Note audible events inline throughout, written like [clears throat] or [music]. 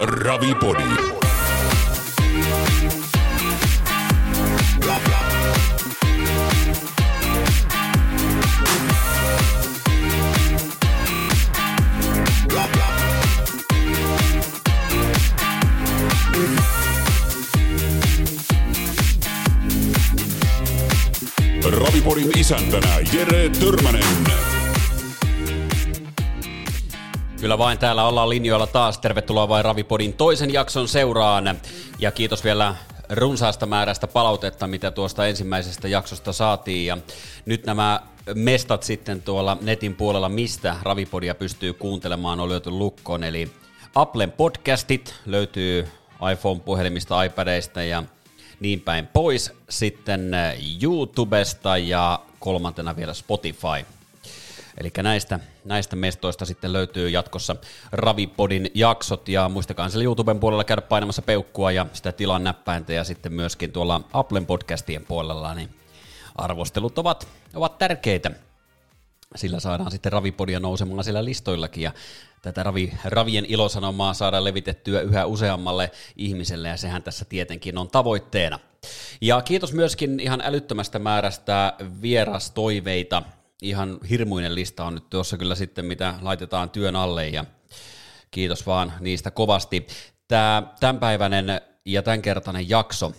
Ravipodi. Ravipodin isäntänä Jere Törmänen. Kyllä vain täällä ollaan linjoilla taas. Tervetuloa vain Ravipodin toisen jakson seuraan. Ja kiitos vielä runsaasta määrästä palautetta, mitä tuosta ensimmäisestä jaksosta saatiin. Ja nyt nämä mestat sitten tuolla netin puolella, mistä Ravipodia pystyy kuuntelemaan, on löyty lukkoon. Eli Applen podcastit löytyy iPhone-puhelimista, iPadeista ja niin päin pois. Sitten YouTubesta ja kolmantena vielä Spotify. Eli näistä, näistä mestoista sitten löytyy jatkossa Ravipodin jaksot ja muistakaa siellä YouTuben puolella käydä painamassa peukkua ja sitä tilan näppäintä ja sitten myöskin tuolla Applen podcastien puolella niin arvostelut ovat, ovat tärkeitä. Sillä saadaan sitten Ravipodia nousemaan siellä listoillakin ja tätä ravi, ravien ilosanomaa saadaan levitettyä yhä useammalle ihmiselle ja sehän tässä tietenkin on tavoitteena. Ja kiitos myöskin ihan älyttömästä määrästä vierastoiveita ihan hirmuinen lista on nyt tuossa kyllä sitten, mitä laitetaan työn alle ja kiitos vaan niistä kovasti. Tämä tämänpäiväinen ja tämänkertainen jakso,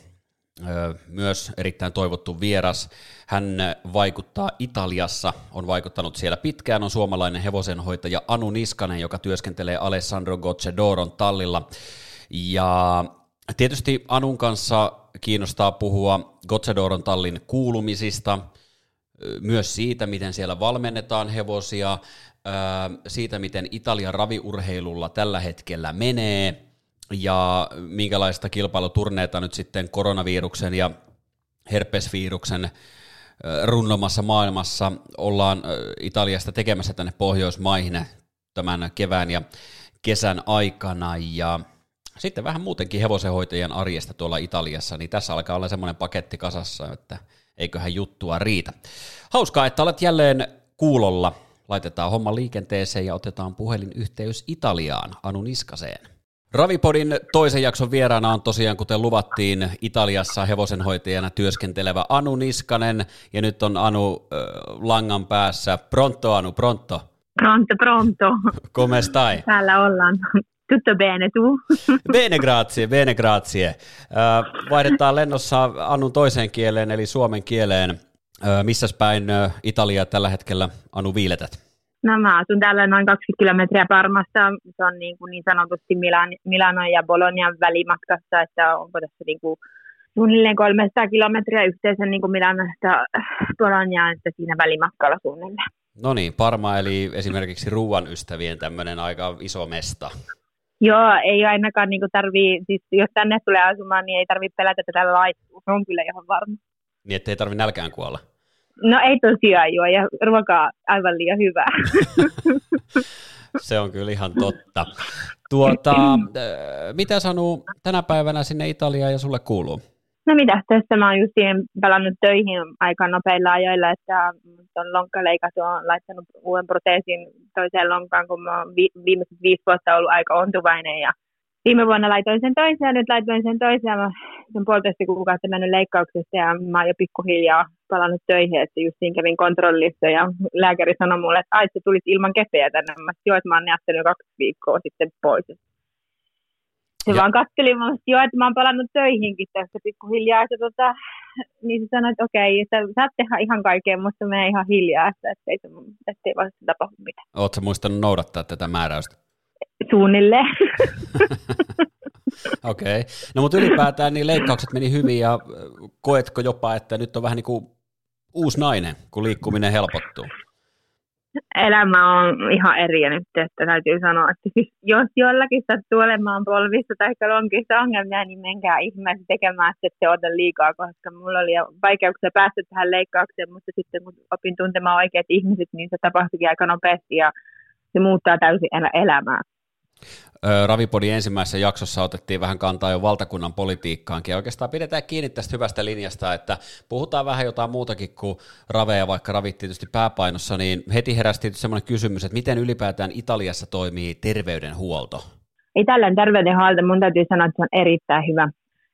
myös erittäin toivottu vieras. Hän vaikuttaa Italiassa, on vaikuttanut siellä pitkään, on suomalainen hevosenhoitaja Anu Niskanen, joka työskentelee Alessandro Goccedoron tallilla. Ja tietysti Anun kanssa kiinnostaa puhua Goccedoron tallin kuulumisista – myös siitä, miten siellä valmennetaan hevosia, siitä, miten Italian raviurheilulla tällä hetkellä menee, ja minkälaista kilpailuturneita nyt sitten koronaviruksen ja herpesviruksen runnomassa maailmassa ollaan Italiasta tekemässä tänne Pohjoismaihin tämän kevään ja kesän aikana, ja sitten vähän muutenkin hevosenhoitajien arjesta tuolla Italiassa, niin tässä alkaa olla semmoinen paketti kasassa, että eiköhän juttua riitä. Hauskaa, että olet jälleen kuulolla. Laitetaan homma liikenteeseen ja otetaan puhelinyhteys Italiaan, Anu Niskaseen. Ravipodin toisen jakson vieraana on tosiaan, kuten luvattiin, Italiassa hevosenhoitajana työskentelevä Anu Niskanen, ja nyt on Anu äh, langan päässä. Pronto Anu, pronto. Pronto, pronto. Come stai? Täällä ollaan. Tutto bene, tu? [laughs] Bene grazie, bene grazie. Äh, vaihdetaan lennossa Annun toiseen kieleen, eli suomen kieleen. Äh, missäs päin äh, Italia tällä hetkellä Anu viiletät? No mä asun täällä noin 20 kilometriä Parmasta. Se on niin, kuin niin sanotusti Milan, Milano ja Bolognan välimatkassa, että onko tässä niin kuin suunnilleen 300 kilometriä yhteensä niin kuin Milanasta Bolognaan, että siinä välimatkalla suunnilleen. No niin, Parma eli esimerkiksi ruoan ystävien tämmöinen aika iso mesta. Joo, ei ainakaan niin tarvii, siis jos tänne tulee asumaan, niin ei tarvitse pelätä, että täällä laittuu. Se on kyllä ihan varma. Niin, ettei tarvi nälkään kuolla. No ei tosiaan joo, ja ruokaa aivan liian hyvää. [laughs] Se on kyllä ihan totta. Tuota, [clears throat] mitä sanoo tänä päivänä sinne Italiaan ja sulle kuuluu? No mitä, tässä mä oon just pelannut töihin aika nopeilla ajoilla, että on lonkka leikattu, on laittanut uuden proteesin toiseen lonkkaan, kun mä oon vi- viimeiset viisi vuotta ollut aika ontuvainen ja viime vuonna laitoin sen toisen ja nyt laitoin sen toisen ja mä sen puolitoista kuukautta mennyt leikkauksesta ja mä oon jo pikkuhiljaa palannut töihin, että just siinä kävin kontrollissa ja lääkäri sanoi mulle, että ai, sä tulit ilman kepeä tänne. Mä joo, että mä oon jättänyt kaksi viikkoa sitten pois. Se ja. vaan katteli mun, että joo, että mä oon palannut töihinkin tässä pikkuhiljaa. Ja tota, niin se sanoi, että okei, että saat tehdä ihan kaikkea, mutta me ihan hiljaa, että ettei, se, ettei se tapahdu mitään. Oletko muistanut noudattaa tätä määräystä? Suunnilleen. [laughs] Okei. Okay. No mutta ylipäätään niin leikkaukset meni hyvin ja koetko jopa, että nyt on vähän niin kuin uusi nainen, kun liikkuminen helpottuu? Elämä on ihan eri nyt, että täytyy sanoa, että [laughs] jos jollakin sattuu olemaan polvissa tai lonkissa ongelmia, niin menkää ihmeessä tekemään, että se ota liikaa, koska mulla oli vaikeuksia päästä tähän leikkaukseen, mutta sitten kun opin tuntemaan oikeat ihmiset, niin se tapahtuikin aika nopeasti ja se muuttaa täysin elämää. Ravipodin ensimmäisessä jaksossa otettiin vähän kantaa jo valtakunnan politiikkaankin. Ja oikeastaan pidetään kiinni tästä hyvästä linjasta, että puhutaan vähän jotain muutakin kuin raveja, vaikka ravit tietysti pääpainossa, niin heti heräsi tietysti sellainen kysymys, että miten ylipäätään Italiassa toimii terveydenhuolto? Italian terveydenhuolto, mun täytyy sanoa, että se on erittäin hyvä.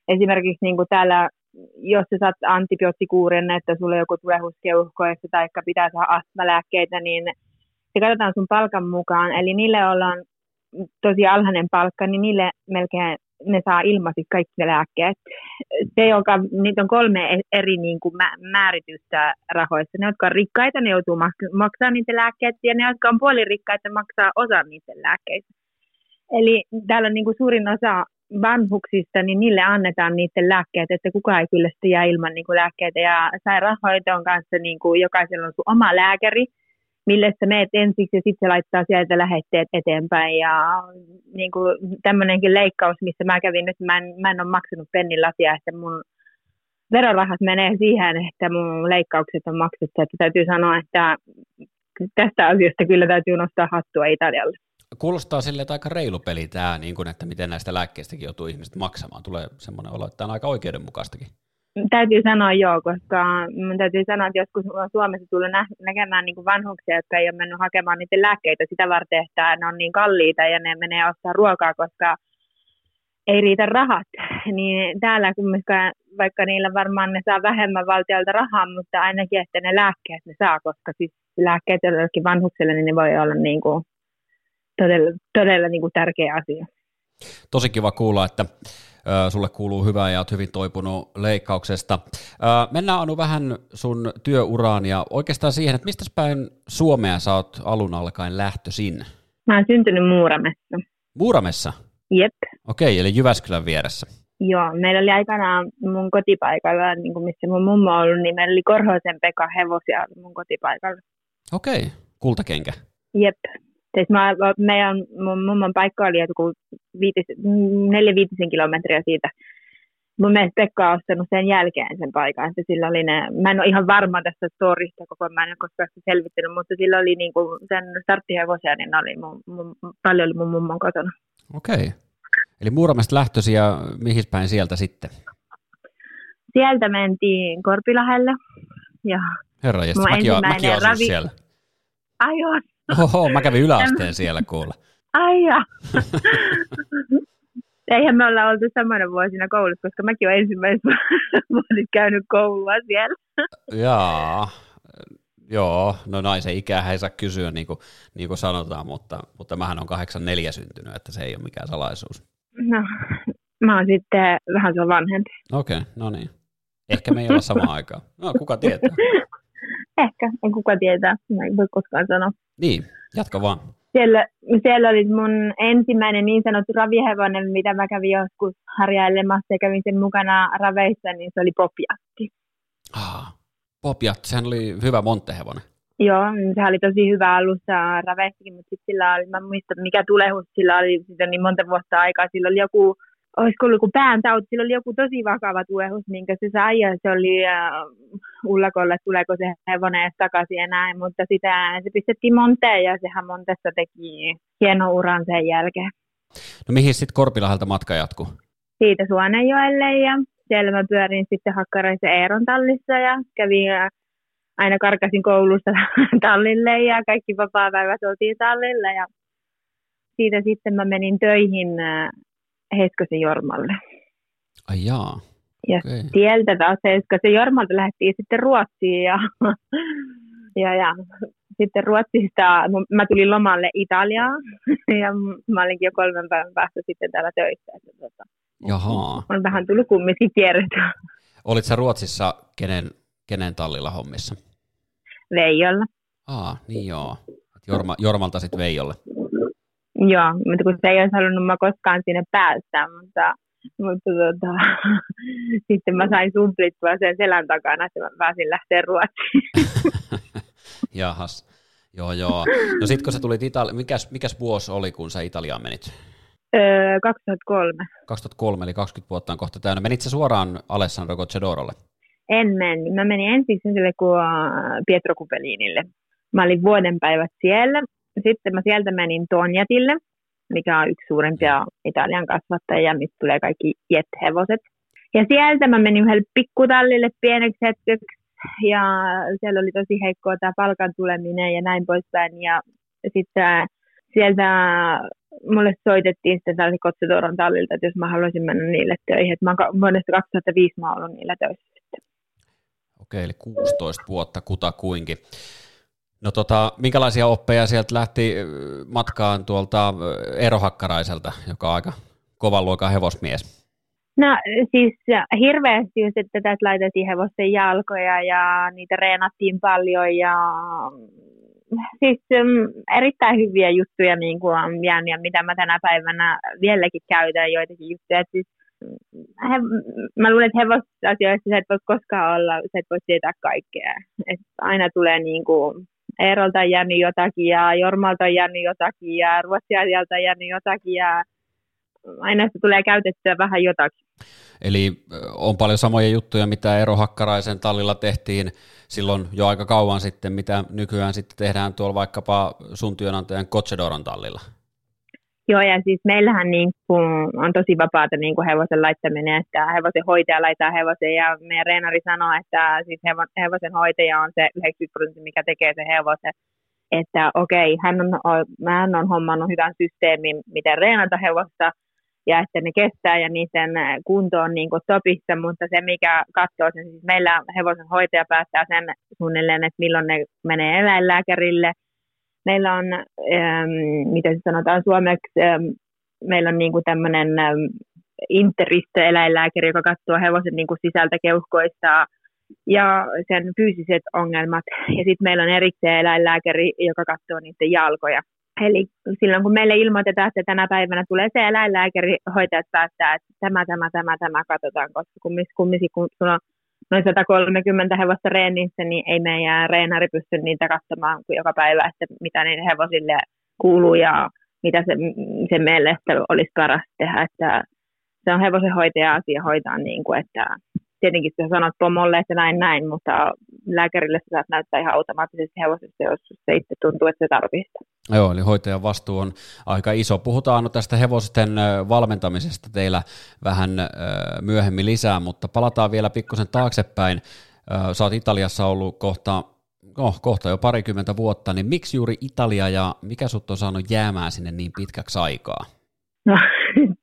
Esimerkiksi niin kuin täällä, jos sä saat antibioottikuurin, että sulla on joku tulehuskeuhkoissa tai pitää saada astmalääkkeitä, niin se katsotaan sun palkan mukaan. Eli niille ollaan tosi alhainen palkka, niin niille melkein ne saa ilmaiseksi kaikki ne lääkkeet. Se, joka, niitä on kolme e- eri niin kuin määritystä rahoissa. Ne, jotka on rikkaita, ne joutuu maksamaan niitä lääkkeitä, ja ne, jotka on puolirikkaita, maksaa osa niitä lääkkeitä. Eli täällä on niin kuin suurin osa vanhuksista, niin niille annetaan niiden lääkkeet, että kukaan ei kyllä sitten jää ilman niin kuin lääkkeitä. Ja sairaanhoidon kanssa niin kuin jokaisella on sun oma lääkäri, mille sä meet ensiksi ja sitten se laittaa sieltä lähetteet eteenpäin. Ja niin kuin tämmöinenkin leikkaus, missä mä kävin nyt, mä en, mä en ole maksanut pennin latia, että mun verorahat menee siihen, että mun leikkaukset on maksettu. Että täytyy sanoa, että tästä asiasta kyllä täytyy nostaa hattua Italialle. Kuulostaa sille, että aika reilu peli tämä, niin kuin, että miten näistä lääkkeistäkin joutuu ihmiset maksamaan. Tulee semmoinen olo, että tämä on aika oikeudenmukaistakin. Täytyy sanoa joo, koska täytyy sanoa, että joskus Suomessa tulee nä- näkemään niin kuin vanhuksia, jotka ei ole mennyt hakemaan niitä lääkkeitä sitä varten, että ne on niin kalliita ja ne menee ostaa ruokaa, koska ei riitä rahat. [laughs] Niin täällä kumminkaan, vaikka niillä varmaan ne saa vähemmän valtiolta rahaa, mutta ainakin, että ne lääkkeet ne saa, koska siis lääkkeet jollekin vanhukselle, niin ne voi olla niin kuin todella, todella niin kuin tärkeä asia. Tosi kiva kuulla, että sulle kuuluu hyvää ja olet hyvin toipunut leikkauksesta. Mennään Anu vähän sun työuraan ja oikeastaan siihen, että mistä päin Suomea sä oot alun alkaen lähtöisin? Mä oon syntynyt Muuramessa. Muuramessa? Jep. Okei, eli Jyväskylän vieressä. Joo, meillä oli aikanaan mun kotipaikalla, niin kuin missä mun mummo on ollut, niin meillä oli Korhosen Pekka hevosia mun kotipaikalla. Okei, kultakenkä. Jep. Siis mä, meidän, mun mummon paikka oli joku viitis, neljä viitisen kilometriä siitä. Mun mielestä Pekka on ostanut sen jälkeen sen paikan. Että sillä oli ne, mä en ole ihan varma tästä storista koko mä en ole koskaan sitä selvittänyt, mutta sillä oli niinku sen starttihevosia, niin oli mun, mun, paljon oli mun mummon kotona. Okei. Eli Muuramesta lähtösi ja mihin päin sieltä sitten? Sieltä mentiin Korpilahelle. Ja Herra, mäkin, mäkin ravi... siellä. Ai Oho, mä kävin yläasteen siellä kuulla. Ai ja. [laughs] Eihän me olla oltu samana vuosina koulussa, koska mäkin olen ensimmäisessä [laughs] vuodessa käynyt koulua siellä. Jaa, joo, no naisen ikää ei saa kysyä niin kuin, niin kuin sanotaan, mutta, mutta mähän on 84 syntynyt, että se ei ole mikään salaisuus. No, mä oon sitten vähän se vanhempi. Okei, okay, no niin. Ehkä me ei olla samaan [laughs] aikaan. No, kuka tietää? Ehkä, en kuka tietää, mä en voi koskaan sanoa. Niin, jatka vaan. Siellä, siellä oli mun ensimmäinen niin sanottu ravihevonen, mitä mä kävin joskus harjailemassa ja kävin sen mukana raveissa, niin se oli Popjatti. Ah, Popjatti, sehän oli hyvä monttehevonen. Joo, sehän oli tosi hyvä alussa raveissakin, mutta sitten sillä oli, mä muistan mikä tulehus sillä oli, sitä niin monta vuotta aikaa, sillä oli joku olisiko ollut joku pään tauti, sillä oli joku tosi vakava tuehus, minkä se sai, ja se oli äh, ullakolle, tuleeko se hevonen edes takaisin ja näin, mutta sitä se pistettiin Monteen, ja sehän Montessa teki hieno uran sen jälkeen. No mihin sitten Korpilahelta matka jatkuu? Siitä Suonenjoelle, ja siellä mä pyörin sitten Hakkaraisen Eeron tallissa, ja kävin äh, aina karkasin koulusta [laughs] tallille, ja kaikki vapaa-päivät oltiin tallilla, ja siitä sitten mä menin töihin Heiskasen Jormalle. Ai jaa. Ja okay. sieltä taas Heiskasen Jormalta lähdettiin sitten Ruotsiin ja, [laughs] ja, ja sitten Ruotsista mä tulin lomalle Italiaan [laughs] ja mä olinkin jo kolmen päivän päästä sitten täällä töissä. Että, tota, Jaha. On vähän tullut kumminkin kierrettyä. Olit sä Ruotsissa kenen, kenen tallilla hommissa? Veijolla. Aa, niin joo. Jorma, Jormalta sitten Veijolle. Joo, mutta kun se ei olisi halunnut mä koskaan sinne päästä, mutta, mutta tota, [laughs] sitten mä sain sumplittua sen selän takana, että mä pääsin lähteä Ruotsiin. [laughs] Jahas, joo joo. No sitten kun sä tulit Itali- mikäs, mikäs vuosi oli, kun sä Italiaan menit? Öö, 2003. 2003, eli 20 vuotta on kohta täynnä. Menit sä suoraan Alessandro Gocciadorolle? En mennyt. Mä menin ensin sille kuin Pietro Cupelinille. Mä olin vuoden päivät siellä sitten mä sieltä menin Tonjatille, mikä on yksi suurimpia Italian kasvattajia, mistä tulee kaikki jet-hevoset. Ja sieltä mä menin yhdelle pikkutallille pieneksi hetkeksi, ja siellä oli tosi heikkoa tämä palkan tuleminen ja näin poispäin. Ja sitten sieltä mulle soitettiin sitten tällaisen Kotsedoron tallilta, että jos mä haluaisin mennä niille töihin. Että mä oon vuodesta 2005 mä ollut niillä töissä sitten. Okei, eli 16 vuotta kutakuinkin. No tota, minkälaisia oppeja sieltä lähti matkaan tuolta Eero Hakkaraiselta, joka on aika kovan luokan hevosmies? No siis hirveästi just, että tässä laitettiin hevosten jalkoja ja niitä reenattiin paljon ja siis um, erittäin hyviä juttuja niin kuin on jäänyt ja mitä mä tänä päivänä vieläkin käytän joitakin juttuja. Et siis, he, mä luulen, että hevosasioissa sä et voi koskaan olla, sä et voi tietää kaikkea. Et aina tulee niin kuin, Eerolta on jäänyt jotakin ja Jormalta on jäänyt jotakin ja Ruotsiajalta on jäänyt jotakin ja aina se tulee käytettyä vähän jotakin. Eli on paljon samoja juttuja, mitä Eero Hakkaraisen tallilla tehtiin silloin jo aika kauan sitten, mitä nykyään sitten tehdään tuolla vaikkapa sun työnantajan Kotsedoron tallilla. Joo, ja siis meillähän niin kuin on tosi vapaata niin kuin hevosen laittaminen, että hevosen hoitaja laittaa hevosen, ja meidän reenari sanoo, että siis hevosen hoitaja on se 90 prosenttia, mikä tekee se hevosen. Että okei, hän on, hän on hommannut hyvän systeemin, miten reenata hevosta, ja että ne kestää ja niiden kunto on niin kuin topissa, mutta se mikä katsoo sen, siis meillä hevosen hoitaja päättää sen suunnilleen, että milloin ne menee eläinlääkärille. Meillä on, ähm, miten se sanotaan suomeksi, ähm, meillä on niin tämmöinen ähm, interistö-eläinlääkäri, joka katsoo hevosen niin kuin sisältä keuhkoista ja sen fyysiset ongelmat. Ja sitten meillä on erikseen eläinlääkäri, joka katsoo niiden jalkoja. Eli silloin kun meille ilmoitetaan, että tänä päivänä tulee se eläinlääkäri, hoitajat päättää, että tämä, tämä, tämä, tämä katsotaan, koska kummis, kummis, kun sulla on noin 130 hevosta reenissä, niin ei meidän reenari pysty niitä katsomaan joka päivä, että mitä niille hevosille kuuluu ja mitä se, se meille olisi paras tehdä. Että se on hevosen hoitaja asia hoitaa niin kuin, että tietenkin sä sanot pomolle, että näin näin, mutta lääkärille sä saat näyttää ihan automaattisesti hevosesta, jos se itse tuntuu, että se tarvitsee Joo, eli hoitajan vastuu on aika iso. Puhutaan tästä hevosten valmentamisesta teillä vähän myöhemmin lisää, mutta palataan vielä pikkusen taaksepäin. Sä oot Italiassa ollut kohta, oh, kohta jo parikymmentä vuotta, niin miksi juuri Italia ja mikä sut on saanut jäämään sinne niin pitkäksi aikaa? No,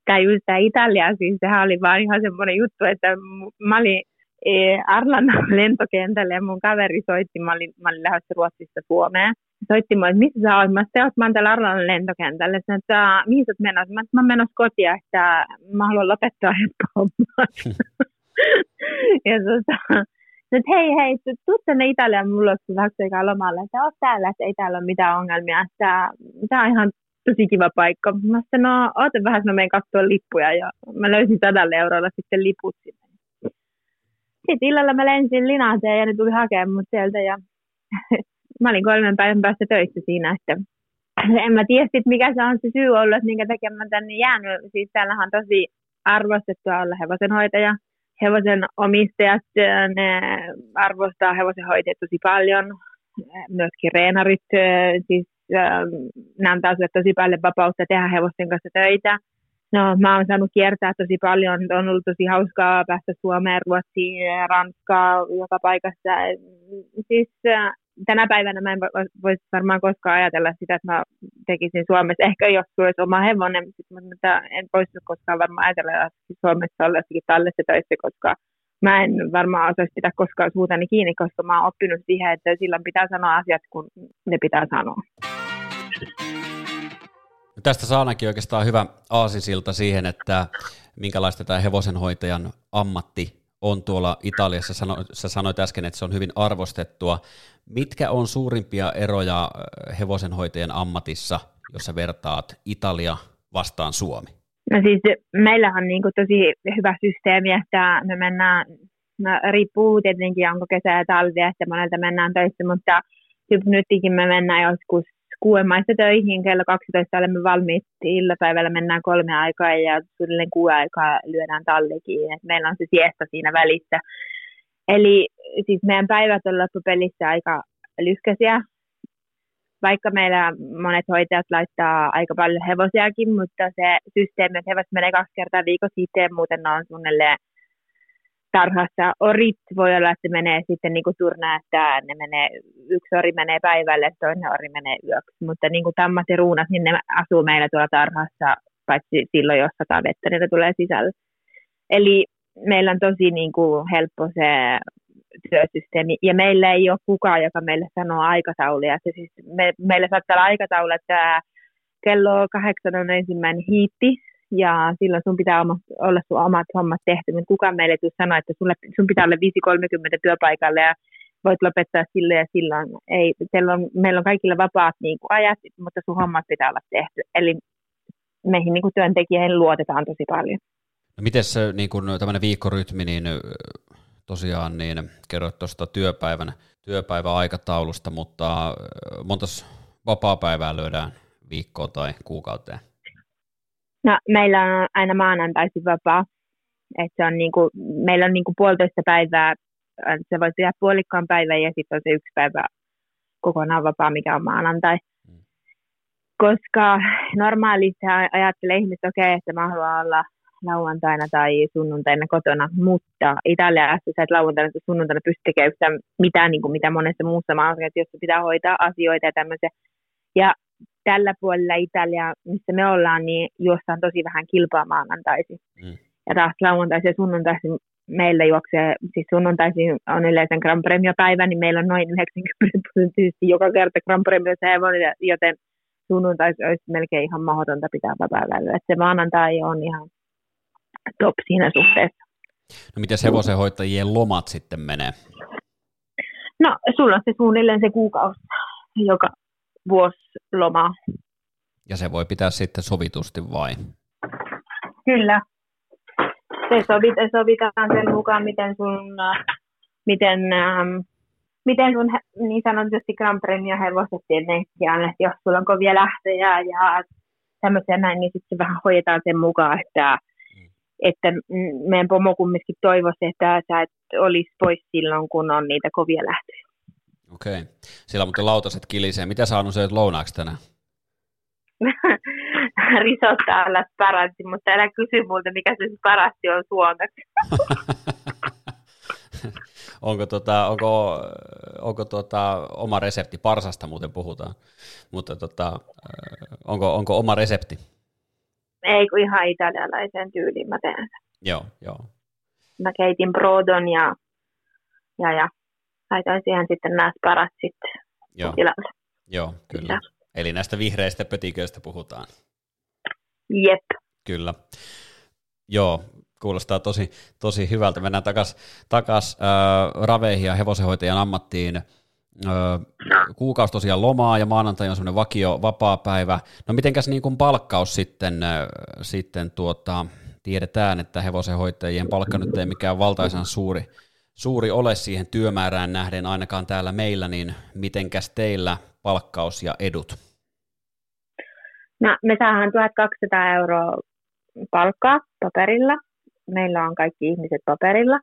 tämä just tämä Italia, siis sehän oli vaan ihan semmoinen juttu, että mä olin e, Arlannan [laughs] lentokentällä ja mun kaveri soitti, mä olin, mä olin lähdössä Ruotsista Suomeen. Soitti mulle, että missä sä oot? Mä sanoin, että mä oon täällä Arlannan lentokentällä. Sanoin, että mihin sä oot menossa? Mä, mä menossa kotia, että mä haluan lopettaa hommat. [laughs] ja tota, että hei hei, tuu tänne Italiaan mulla olisi vähän aikaa lomalle, että oot täällä, että ei täällä ole mitään ongelmia, että tämä on ihan tosi kiva paikka. Mä sanoin, no oota vähän, mä menen katsoa lippuja ja mä löysin sadalla eurolla sitten liput sinne. Sitten illalla mä lensin Linaaseen ja ne tuli hakemaan mut sieltä ja [laughs] mä olin kolmen päivän päästä töissä siinä, että en mä tiedä sit, mikä se on se syy ollut, että minkä takia mä tänne jäänyt. Siis täällähän on tosi arvostettua olla hevosenhoitaja. Hevosen omistajat, ne arvostaa hevosenhoitajat tosi paljon. Myöskin reenarit, siis Antaa sulle tosi paljon vapautta tehdä hevosten kanssa töitä. No, mä oon saanut kiertää tosi paljon, on ollut tosi hauskaa päästä Suomeen, Ruotsiin, Ranskaa, joka paikassa. Siis tänä päivänä mä en voisi varmaan koskaan ajatella sitä, että mä tekisin Suomessa. Ehkä jos olisi oma hevonen, mutta en voisi koskaan varmaan ajatella, että Suomessa olla jossakin tallessa töissä, koska mä en varmaan osaisi pitää koskaan suutani kiinni, koska mä oon oppinut siihen, että silloin pitää sanoa asiat, kun ne pitää sanoa. Tästä saanakin oikeastaan hyvä aasisilta siihen, että minkälaista tämä hevosenhoitajan ammatti on tuolla Italiassa. Sano, sä sanoit äsken, että se on hyvin arvostettua. Mitkä on suurimpia eroja hevosenhoitajan ammatissa, jos sä vertaat Italia vastaan Suomi? No siis meillähän on niin kuin tosi hyvä systeemi, että me mennään, no, riippuu tietenkin onko kesä ja talvi, että monelta mennään töissä, mutta nytkin me mennään joskus kuuden maissa töihin, kello 12 olemme valmiit, illapäivällä mennään kolme aikaa ja suunnilleen kuuden aikaa lyödään tallikin. Et meillä on se siesta siinä välissä. Eli siis meidän päivät on loppupelissä aika lyhkäisiä, vaikka meillä monet hoitajat laittaa aika paljon hevosiakin, mutta se systeemi, että hevoset menee kaksi kertaa viikossa itse, muuten ne on suunnilleen tarhassa orit voi olla, että menee sitten niin kuin turna, että ne menee, yksi ori menee päivälle, toinen ori menee yöksi, mutta niin kuin tammat ja ruunat, niin ne asuu meillä tuolla tarhassa, paitsi silloin, jos sataa vettä, ne tulee sisälle. Eli meillä on tosi niin kuin helppo se työsysteemi, ja meillä ei ole kukaan, joka meille sanoo aikatauluja. Se siis me, meillä saattaa olla aikataulu, että kello kahdeksan on ensimmäinen hiitti, ja silloin sun pitää olla sun omat hommat tehty, mutta kukaan meille ei sanoa, että sulle, sun pitää olla 5.30 työpaikalle ja voit lopettaa sille ja silloin. Ei, on, meillä on kaikilla vapaat niin kuin, ajat, mutta sun hommat pitää olla tehty. Eli meihin niin kuin työntekijöihin luotetaan tosi paljon. No miten niin kuin, tämmöinen viikkorytmi, niin tosiaan niin kerroit tuosta työpäivän, työpäiväaikataulusta, mutta monta vapaa-päivää lyödään viikkoon tai kuukauteen? No, meillä on aina maanantaisin vapaa. Et se on niinku, meillä on niinku puolitoista päivää, se voi tehdä puolikkaan päivän ja sitten on se yksi päivä kokonaan vapaa, mikä on maanantai. Mm. Koska normaalisti ajattelee ihmiset, okei, okay, että mä haluan olla lauantaina tai sunnuntaina kotona, mutta Italiassa sä et lauantaina tai sunnuntaina pysty tekemään mitään, niin kuin mitä monessa muussa maassa, että jos pitää hoitaa asioita ja tämmöisiä. Ja tällä puolella Italia, missä me ollaan, niin juostaan tosi vähän kilpaa maanantaisin. Mm. Ja taas lauantaisin ja sunnuntaisin meillä juoksee, siis sunnuntaisin on yleensä Grand Premio-päivä, niin meillä on noin 90 prosenttisesti joka kerta Grand Premio hevonen, joten sunnuntaisin olisi melkein ihan mahdotonta pitää vapaa-päivää. Että se maanantai on ihan top siinä suhteessa. No miten hevosenhoitajien lomat sitten menee? No sulla on se suunnilleen se kuukausi, joka vuosiloma. Ja se voi pitää sitten sovitusti vai? Kyllä. Se sovit, sovitaan sen mukaan, miten sun, miten, ähm, miten sun niin sanotusti Grand Premio hevoset tietenkin on, että jos sulla on kovia lähtöjä ja tämmöisiä näin, niin sitten vähän hoidetaan sen mukaan, että, että meidän pomo kumminkin toivoisi, että sä et olisi pois silloin, kun on niitä kovia lähtöjä. Okei. Siellä muuten lautaset kilisee. Mitä sä syöt lounaaksi tänään? [laughs] Risotta alla sparazzi, mutta älä kysy multa, mikä se sparazzi on suomeksi. [laughs] onko, tota, onko, onko tota, oma resepti? Parsasta muuten puhutaan, mutta tota, onko, onko oma resepti? Ei, kun ihan italialaisen tyyliin mä teen Joo, joo. Mä keitin brodon ja, ja, ja laitoin siihen sitten nämä sparatsit Joo. tilalle. Joo, kyllä. Ja. Eli näistä vihreistä pötiköistä puhutaan. Jep. Kyllä. Joo, kuulostaa tosi, tosi hyvältä. Mennään takaisin takas, äh, raveihin ja hevosenhoitajan ammattiin. Kuukausi tosiaan lomaa ja maanantai on semmoinen vakio vapaa-päivä. No mitenkäs niin kuin palkkaus sitten, sitten tuota, tiedetään, että hevosenhoitajien palkka nyt ei mikään valtaisan suuri, suuri ole siihen työmäärään nähden ainakaan täällä meillä, niin mitenkäs teillä palkkaus ja edut? No, me saadaan 1200 euroa palkkaa paperilla. Meillä on kaikki ihmiset paperilla.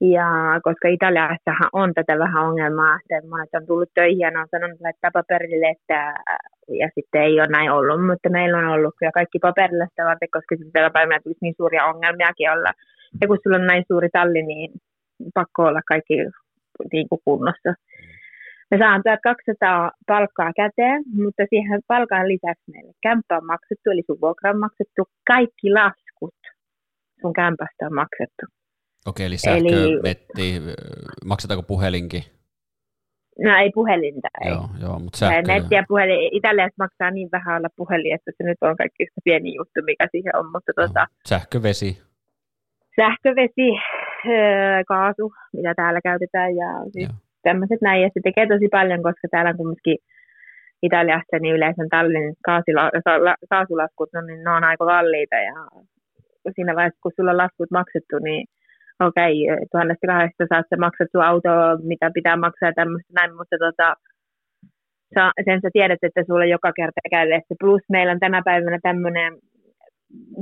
Ja koska Italiassahan on tätä vähän ongelmaa, että monet on tullut töihin ja ne on sanonut, laittaa paperille, että, ja sitten ei ole näin ollut, mutta meillä on ollut kyllä kaikki paperilla sitä varten, koska sitten päivänä tulisi niin suuria ongelmiakin olla. Ja kun sulla on näin suuri talli, niin pakko olla kaikki niin kuin kunnossa. Me saan 200 palkkaa käteen, mutta siihen palkan lisäksi meille kämppä on maksettu, eli sun vuokra on maksettu, kaikki laskut sun kämpästä on maksettu. Okei, eli sähkö, eli, maksetaanko puhelinkin? No ei puhelinta, ei. Joo, joo mutta sähkö... Netti ja puhelin, Italiassa maksaa niin vähän olla puhelin, että se nyt on kaikista pieni juttu, mikä siihen on, mutta no, tota... Sähkö, vesi? Sähkö, vesi, kaasu, mitä täällä käytetään ja siis tämmöiset näin. Ja se tekee tosi paljon, koska täällä on kumminkin Italiassa niin yleensä tallin kaasulaskut, no, niin ne on aika kalliita ja siinä vaiheessa, kun sulla on laskut maksettu, niin okei, okay, tuhannesta kahdesta saat se maksettu auto, mitä pitää maksaa ja tämmöistä näin, mutta tota, sen sä tiedät, että sulla joka kerta käy se. Plus meillä on tänä päivänä tämmöinen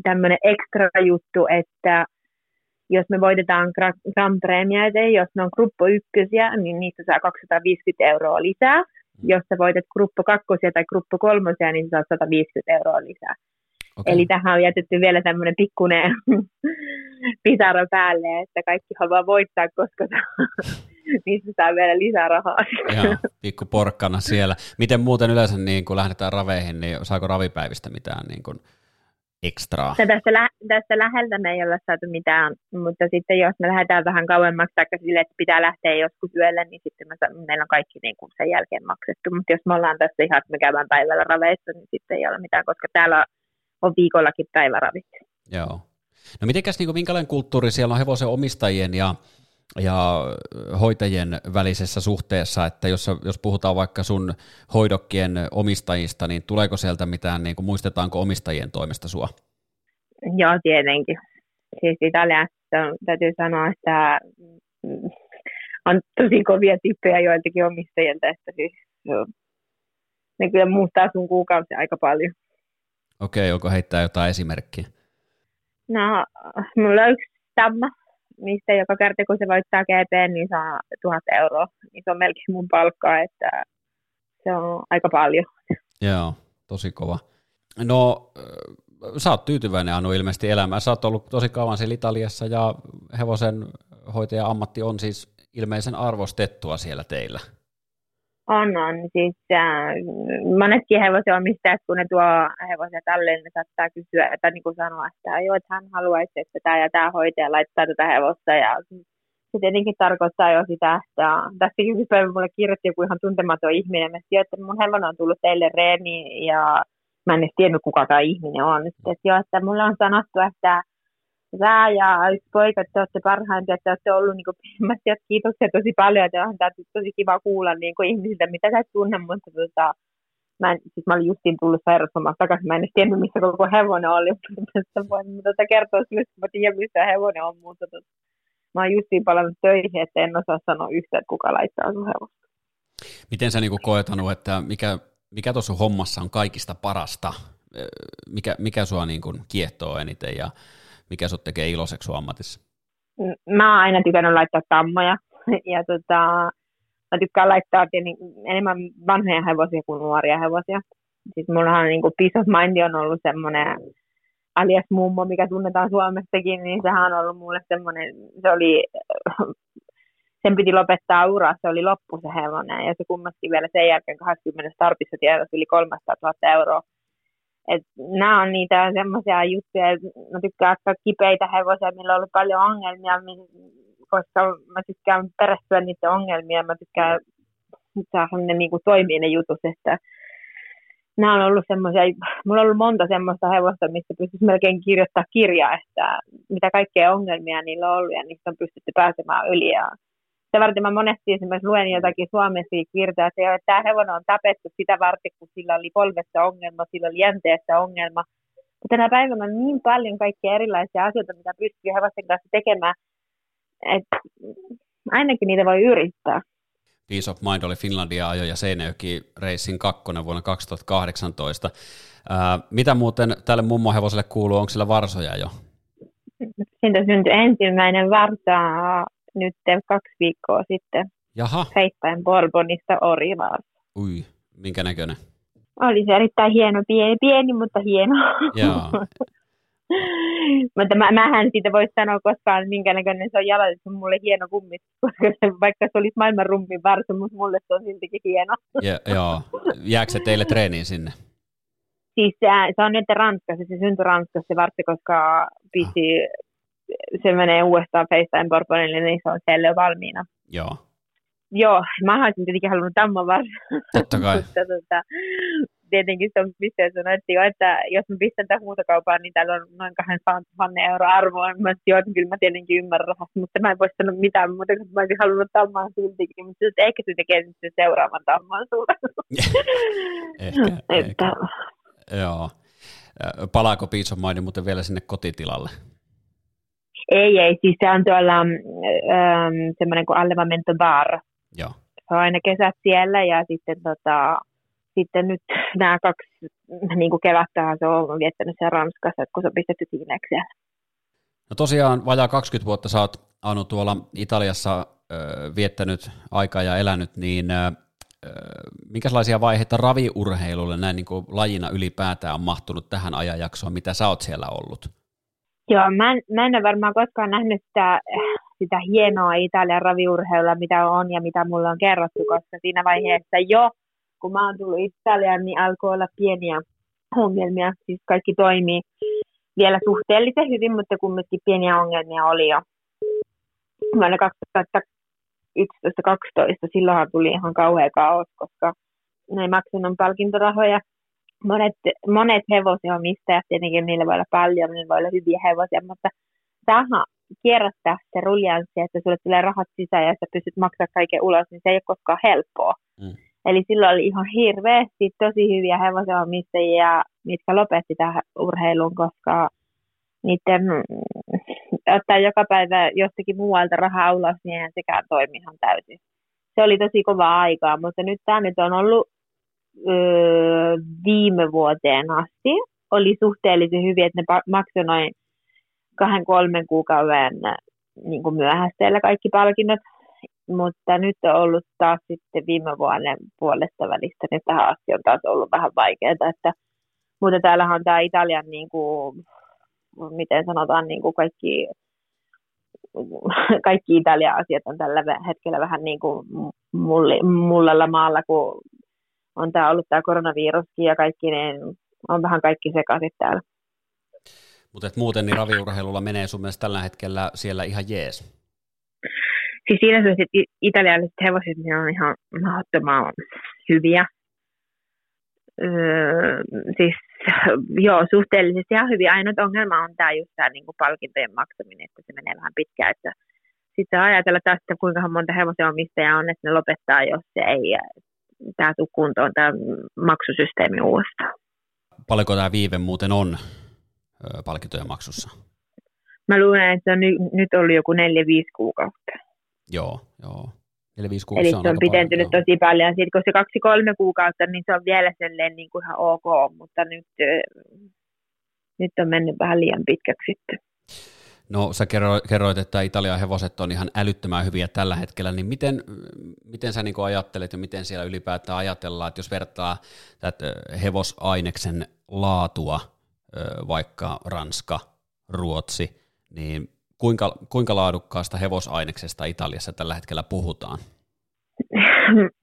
tämmöinen ekstra juttu, että jos me voitetaan Grand Premiaita, jos ne on gruppo ykkösiä, niin niistä saa 250 euroa lisää. Jos sä voitat gruppo kakkosia tai gruppo kolmosia, niin saa 150 euroa lisää. Okay. Eli tähän on jätetty vielä tämmöinen pikkuinen [laughs] pisara päälle, että kaikki haluaa voittaa, koska [laughs] niistä saa vielä lisää rahaa. Joo, pikku porkkana siellä. Miten muuten yleensä, niin kun lähdetään raveihin, niin saako ravipäivistä mitään niin kuin ekstraa? No tässä, lä- tässä läheltä me ei olla saatu mitään, mutta sitten jos me lähdetään vähän kauemmaksi, tai sille, että pitää lähteä joskus yölle, niin sitten me, meillä on kaikki niin kuin sen jälkeen maksettu. Mutta jos me ollaan tässä ihan, että me käydään päivällä raveissa, niin sitten ei ole mitään, koska täällä on viikollakin päiväravit. Joo. No mitenkäs, niin kuin, minkälainen kulttuuri siellä on hevosen omistajien ja ja hoitajien välisessä suhteessa, että jos, jos puhutaan vaikka sun hoidokkien omistajista, niin tuleeko sieltä mitään, niin kuin muistetaanko omistajien toimesta sua? Joo, tietenkin. Siis Italiassa täytyy sanoa, että mm, on tosi kovia tyyppejä joiltakin omistajilta, että siis ne kyllä muuttaa sun kuukausi aika paljon. Okei, onko heittää jotain esimerkkiä? No, mulla on yksi tamma, mistä joka kerta kun se voittaa GP, niin saa tuhat euroa. Niin se on melkein mun palkkaa, että se on aika paljon. Joo, tosi kova. No, sä oot tyytyväinen Anu ilmeisesti elämään. Sä oot ollut tosi kauan siellä Italiassa ja hevosen hoitaja ammatti on siis ilmeisen arvostettua siellä teillä. On, on. Siis äh, monetkin hevosen omistajat, kun ne tuo hevosia talleen, ne saattaa kysyä, että niin kuin sanoa, että joo, että hän haluaisi, että tämä ja tämä hoitaja laittaa tätä hevosta. Ja se tietenkin tarkoittaa jo sitä, että tästäkin yksi päivä mulle kirjoitti joku ihan tuntematon ihminen. Mä sanoin, että mun hevonen on tullut teille reeni ja mä en edes tiennyt, kuka tämä ihminen on. Sitten, että joo, että mulle on sanottu, että sä ja yksi poika, että te olette parhaimpia, että olette ollut niin kuin, mä tiedän, kiitoksia tosi paljon, että on tämä tosi kiva kuulla niin kuin ihmisiltä, mitä sä et tunne, mutta tota, mä, en, siis mä olin justiin tullut sairauslomasta takaisin, mä en edes missä koko hevonen oli, [laughs] mutta voin tota kertoa sille, että mä tiedän, missä hevonen on, mutta tota, mä oon justiin palannut töihin, että en osaa sanoa yhtään, että kuka laittaa sun hevosta. Miten sä niinku koetanut, että mikä, mikä tuossa hommassa on kaikista parasta? Mikä, mikä sua niinku kiehtoo eniten ja mikä sut tekee iloiseksi ammatissa? Mä oon aina tykännyt laittaa tammoja [laughs] ja tota, mä tykkään laittaa enemmän vanhoja hevosia kuin nuoria hevosia. Siis mullahan niin kuin Peace of Mind on ollut semmoinen alias mummo, mikä tunnetaan Suomestakin, niin sehän on ollut mulle semmoinen, se oli, [laughs] sen piti lopettaa ura, se oli loppu se hevonen, ja se kummasti vielä sen jälkeen 20 startissa tiedossa yli 300 000 euroa et nämä on niitä semmoisia juttuja, että mä tykkään ottaa kipeitä hevosia, millä on ollut paljon ongelmia, koska mä tykkään perehtyä niiden ongelmia, mä tykkään saada ne niin kuin toimii ne jutut, että nämä on ollut semmoisia, mulla on ollut monta semmoista hevosta, mistä pystyisi melkein kirjoittaa kirjaa, että mitä kaikkea ongelmia niillä on ollut ja niistä on pystytty pääsemään yli ja sitä varten mä monesti esimerkiksi luen jotakin suomessa virtaa, että, tämä hevonen on tapettu sitä varten, kun sillä oli polvessa ongelma, sillä oli jänteessä ongelma. Mutta tänä päivänä on niin paljon kaikkia erilaisia asioita, mitä pystyy hevosten kanssa tekemään, että ainakin niitä voi yrittää. Peace of Mind oli Finlandia ajo ja Seinäjoki Racing 2 vuonna 2018. Ää, mitä muuten tälle mummohevoselle kuuluu, onko sillä varsoja jo? Siitä syntyi ensimmäinen varsa nyt kaksi viikkoa sitten Jaha. Feittäin Borbonista Orivaas. Ui, minkä näköinen? Oli se erittäin hieno, pieni, pieni mutta hieno. Joo. [laughs] mutta mä, mähän siitä voisi sanoa koskaan, minkä näköinen se on jalalla, se on mulle hieno kummi, koska se, vaikka se olisi maailman rummin varsa, mutta mulle se on siltikin hieno. ja, joo. Jääkö se teille treeniin sinne? Siis se, se on nyt Ranskassa, se syntyi Ranskassa se vartti, koska pisi se menee uudestaan FaceTime Borbonille, niin se on siellä valmiina. Joo. Joo, mä olisin tietenkin halunnut tamman varsin. Totta kai. [laughs] Mutta tota, tietenkin se on pisteen sanottiin jo, että jos mä pistän tämän huutokaupaan, niin täällä on noin 200 euroa arvoa. Mä sanoin, että kyllä mä tietenkin ymmärrän rahasta, mutta mä en voi sanoa mitään muuta, kun mä olisin halunnut tamman siltikin. Mutta ehkä se tekee sen seuraavan tamman sulle. [laughs] [laughs] ehkä, että... ehkä. Joo. Palaako Peace of Mind muuten vielä sinne kotitilalle? Ei, ei, siis se on tuolla ähm, semmoinen kuin Allevamento Bar. Joo. Se on aina kesät siellä ja sitten, tota, sitten nyt [laughs] nämä kaksi niin kuin kevättä se on viettänyt siellä Ranskassa, kun se on pistetty tiineeksi siellä. No tosiaan vajaa 20 vuotta sä oot Anu tuolla Italiassa ö, viettänyt aikaa ja elänyt, niin ö, minkälaisia vaiheita raviurheilulle näin niin kuin lajina ylipäätään on mahtunut tähän ajanjaksoon, mitä sä oot siellä ollut? Joo, mä en, mä en ole varmaan koskaan nähnyt sitä, sitä hienoa Italian raviurheilua, mitä on ja mitä mulle on kerrottu, koska siinä vaiheessa jo, kun mä oon tullut Italiaan, niin alkoi olla pieniä ongelmia. Siis kaikki toimii vielä suhteellisen hyvin, mutta kumminkin pieniä ongelmia oli jo. Vuonna 2011-2012 silloinhan tuli ihan kauhea kaos, koska ne ei maksanut palkintorahoja monet, monet hevosiomistajat, tietenkin niillä voi olla paljon, niillä voi olla hyviä hevosia, mutta tähän kierrättää se ruljanssi, että sulle tulee rahat sisään ja sä pystyt maksamaan kaiken ulos, niin se ei ole koskaan helppoa. Mm. Eli silloin oli ihan hirveästi tosi hyviä hevosiomistajia, mitkä lopetti tähän urheiluun, koska niiden mm, ottaa joka päivä jostakin muualta rahaa ulos, niin eihän sekään toimi ihan täysin. Se oli tosi kova aikaa, mutta nyt tämä nyt on ollut öö, viime vuoteen asti. Oli suhteellisen hyviä, että ne maksoi noin kahden kolmen kuukauden niin kuin myöhästeellä kaikki palkinnot, mutta nyt on ollut taas sitten viime vuoden puolesta välistä, niin tähän asti on taas ollut vähän vaikeaa, että mutta täällähän on tämä Italian, niin kuin, miten sanotaan, niin kuin kaikki, kaikki Italian asiat on tällä hetkellä vähän niin kuin mulli, mullella maalla, kun on tämä ollut tämä koronaviruskin ja kaikki, niin on vähän kaikki sekaisin täällä. Mutta muuten niin raviurheilulla menee sun mielestä tällä hetkellä siellä ihan jees? Siis siinä suhteessa, että italialaiset hevoset niin on ihan mahdottoman hyviä. Öö, siis [laughs] joo, suhteellisesti ihan hyvin. Ainut ongelma on tämä just tämä niinku palkintojen maksaminen, että se menee vähän pitkään. Että sitten ajatella taas, että kuinka monta hevosen omistajaa on, että ne lopettaa, jos se ei tämä tuu kuntoon, tämä maksusysteemi uudestaan. Paljonko tämä viive muuten on palkintojen maksussa? Mä luulen, että se on nyt, nyt ollut joku 4-5 kuukautta. Joo, joo. 4-5 kuukautta Eli se on, on pidentynyt paljon, tosi paljon. Sitten kun se 2-3 kuukautta, niin se on vielä sellainen niin kuin ihan ok, mutta nyt, nyt on mennyt vähän liian pitkäksi sitten. No sä kerroit, että Italian hevoset on ihan älyttömän hyviä tällä hetkellä, niin miten, miten sä niin ajattelet ja miten siellä ylipäätään ajatellaan, että jos vertaa tätä hevosaineksen laatua, vaikka Ranska, Ruotsi, niin kuinka, kuinka laadukkaasta hevosaineksesta Italiassa tällä hetkellä puhutaan?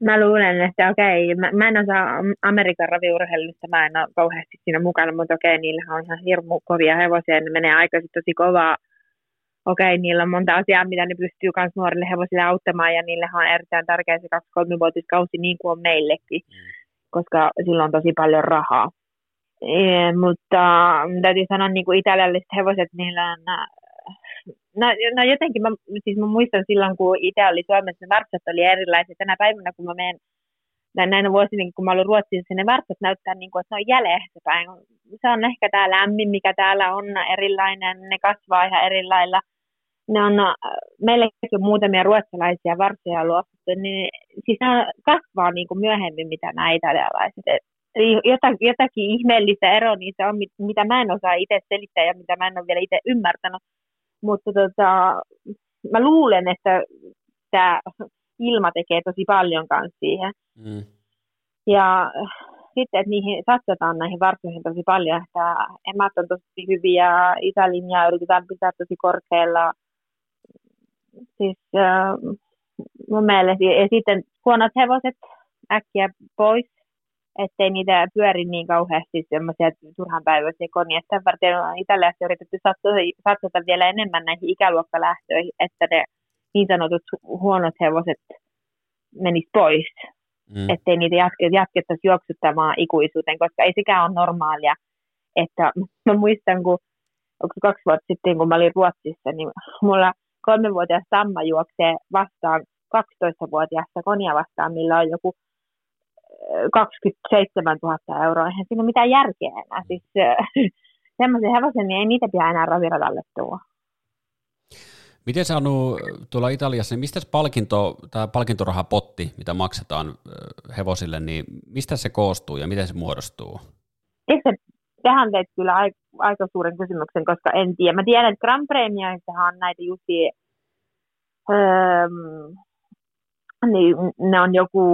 Mä luulen, että okei, mä, mä en osaa Amerikan raviurheilusta, mä en ole kauheasti siinä mukana, mutta okei, niillä on ihan hirmu kovia hevosia, ne menee aikaisin tosi kovaa okei, niillä on monta asiaa, mitä ne pystyy myös nuorille hevosille auttamaan, ja niille on erittäin tärkeä se 2-3-vuotiskausi, niin kuin on meillekin, mm. koska sillä on tosi paljon rahaa. E, mutta täytyy sanoa, niin kuin italialaiset hevoset, niillä on, no, no jotenkin, mä, siis mä muistan silloin, kun itse oli Suomessa, ne varsat oli erilaisia. Tänä päivänä, kun mä menen näinä vuosina, kun mä olin Ruotsissa, ne varsat näyttää niin kuin, että ne on jäljessä päin. Se on ehkä tämä lämmin, mikä täällä on erilainen, ne kasvaa ihan erilailla ne on, äh, meillekin on muutamia ruotsalaisia varsoja luoksettu, niin siis ne kasvaa niin kuin myöhemmin, mitä nämä italialaiset. Jotakin, jotakin ihmeellistä eroa niissä on, mitä mä en osaa itse selittää ja mitä mä en ole vielä itse ymmärtänyt. Mutta tota, mä luulen, että tämä ilma tekee tosi paljon kanssa siihen. Mm. Ja sitten, että niihin satsataan näihin varsoihin tosi paljon, että emät on tosi hyviä, isälinjaa yritetään pitää tosi korkealla – siis äh, mun mielestä, ja sitten huonot hevoset äkkiä pois, ettei niitä pyöri niin kauheasti semmoisia turhan päiväisiä konia. Sen varten on Italiassa yritetty satsata, satsata vielä enemmän näihin ikäluokkalähtöihin, että ne niin sanotut huonot hevoset menis pois. Mm. Ettei niitä jatke, jatkettaisi juoksuttamaan ikuisuuteen, koska ei sekään ole normaalia. Että [laughs] mä muistan, kun kaksi vuotta sitten, kun mä olin Ruotsissa, niin mulla kolmenvuotias Samma juoksee vastaan 12-vuotiaasta konia vastaan, millä on joku 27 000 euroa. Eihän siinä ole mitään järkeä enää. Siis [laughs] semmoisen hevosen, niin ei niitä pidä enää raviradalle tuoda. Miten sä Anu, tuolla Italiassa, niin mistä se palkinto, tämä palkintorahapotti, mitä maksetaan hevosille, niin mistä se koostuu ja miten se muodostuu? Itse tähän teet kyllä aika, aika suuren kysymyksen, koska en tiedä. Mä tiedän, että Grand Premioissahan on näitä justi, öö, niin ne on joku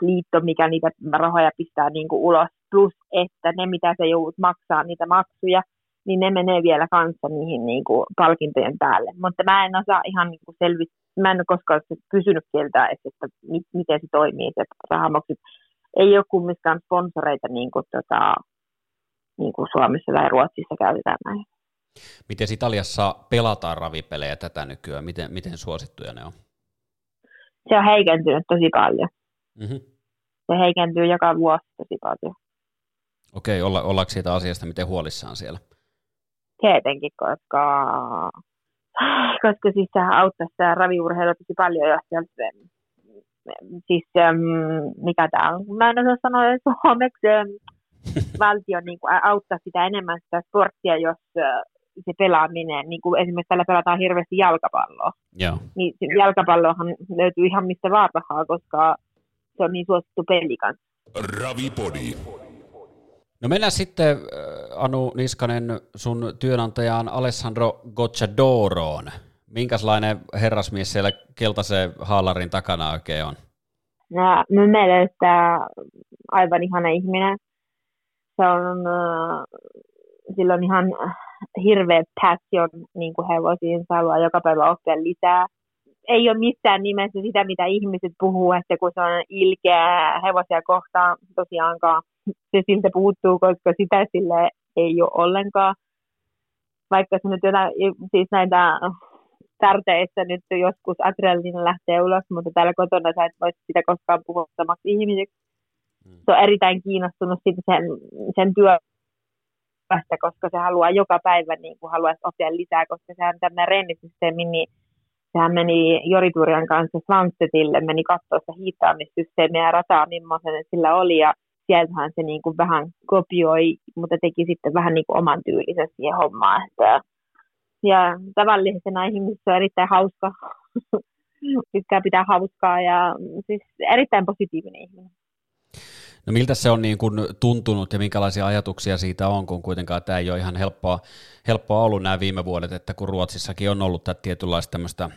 liitto, mikä niitä rahoja pistää niin kuin ulos, plus että ne, mitä se joudut maksaa, niitä maksuja, niin ne menee vielä kanssa niihin niin kuin palkintojen päälle. Mutta mä en osaa ihan niin kuin mä en ole koskaan kysynyt sieltä, että, että miten se toimii, se rahamaksut. Ei ole kumminkaan sponsoreita niin kuin, tota, niin kuin Suomessa tai Ruotsissa käytetään näin. Miten Italiassa pelataan ravipelejä tätä nykyään? Miten, miten suosittuja ne on? Se on heikentynyt tosi paljon. Mm-hmm. Se heikentyy joka vuosi tosi paljon. Okei, olla, ollaanko siitä asiasta miten huolissaan siellä? Tietenkin, koska, koska siis sehän auttaa sitä raviurheilua tosi paljon, jos sieltä, siis mikä tämä on, mä en osaa sanoa suomeksi, [laughs] valtio niin kuin, auttaa sitä enemmän sitä sporttia, jos se pelaaminen, niin kuin esimerkiksi tällä pelataan hirveästi jalkapalloa. Joo. Niin jalkapallohan löytyy ihan mistä vaan rahaa, koska se on niin suosittu peli kanssa. Ravipodi. No mennään sitten, Anu Niskanen, sun työnantajaan Alessandro Gocciadoroon. Minkälainen herrasmies siellä keltaisen haalarin takana oikein on? No, mun mielestä aivan ihana ihminen. Se on, sillä on ihan hirveä passion niin kuin hevosiin, se haluaa joka päivä oppia lisää. Ei ole missään nimessä sitä, mitä ihmiset puhuu, että kun se on ilkeä hevosia kohtaan, tosiaankaan se siltä puuttuu, koska sitä sille ei ole ollenkaan. Vaikka se nyt jotain, siis näitä tarteissa nyt joskus adrenaliina lähtee ulos, mutta täällä kotona sä et voi sitä koskaan puhua samaksi ihmiseksi. Mm. Se on erittäin kiinnostunut siitä sen, sen työstä, koska se haluaa joka päivä niin kuin haluaisi oppia lisää, koska sehän tämmöinen rennisysteemi, niin sehän meni Joriturian kanssa Svanstetille, meni katsoa sitä hiittaamissysteemiä ja rataa, millaisen sillä oli, ja sieltähän se niin kuin vähän kopioi, mutta teki sitten vähän niin kuin oman tyylisen siihen hommaan. Että, ja tavallisena ihmisessä on erittäin hauska, [laughs] tykkää pitää hauskaa ja siis erittäin positiivinen ihminen. No miltä se on niin kuin tuntunut ja minkälaisia ajatuksia siitä on, kun kuitenkaan tämä ei ole ihan helppoa, helppoa ollut nämä viime vuodet, että kun Ruotsissakin on ollut tätä tietynlaista tämmöistä ö,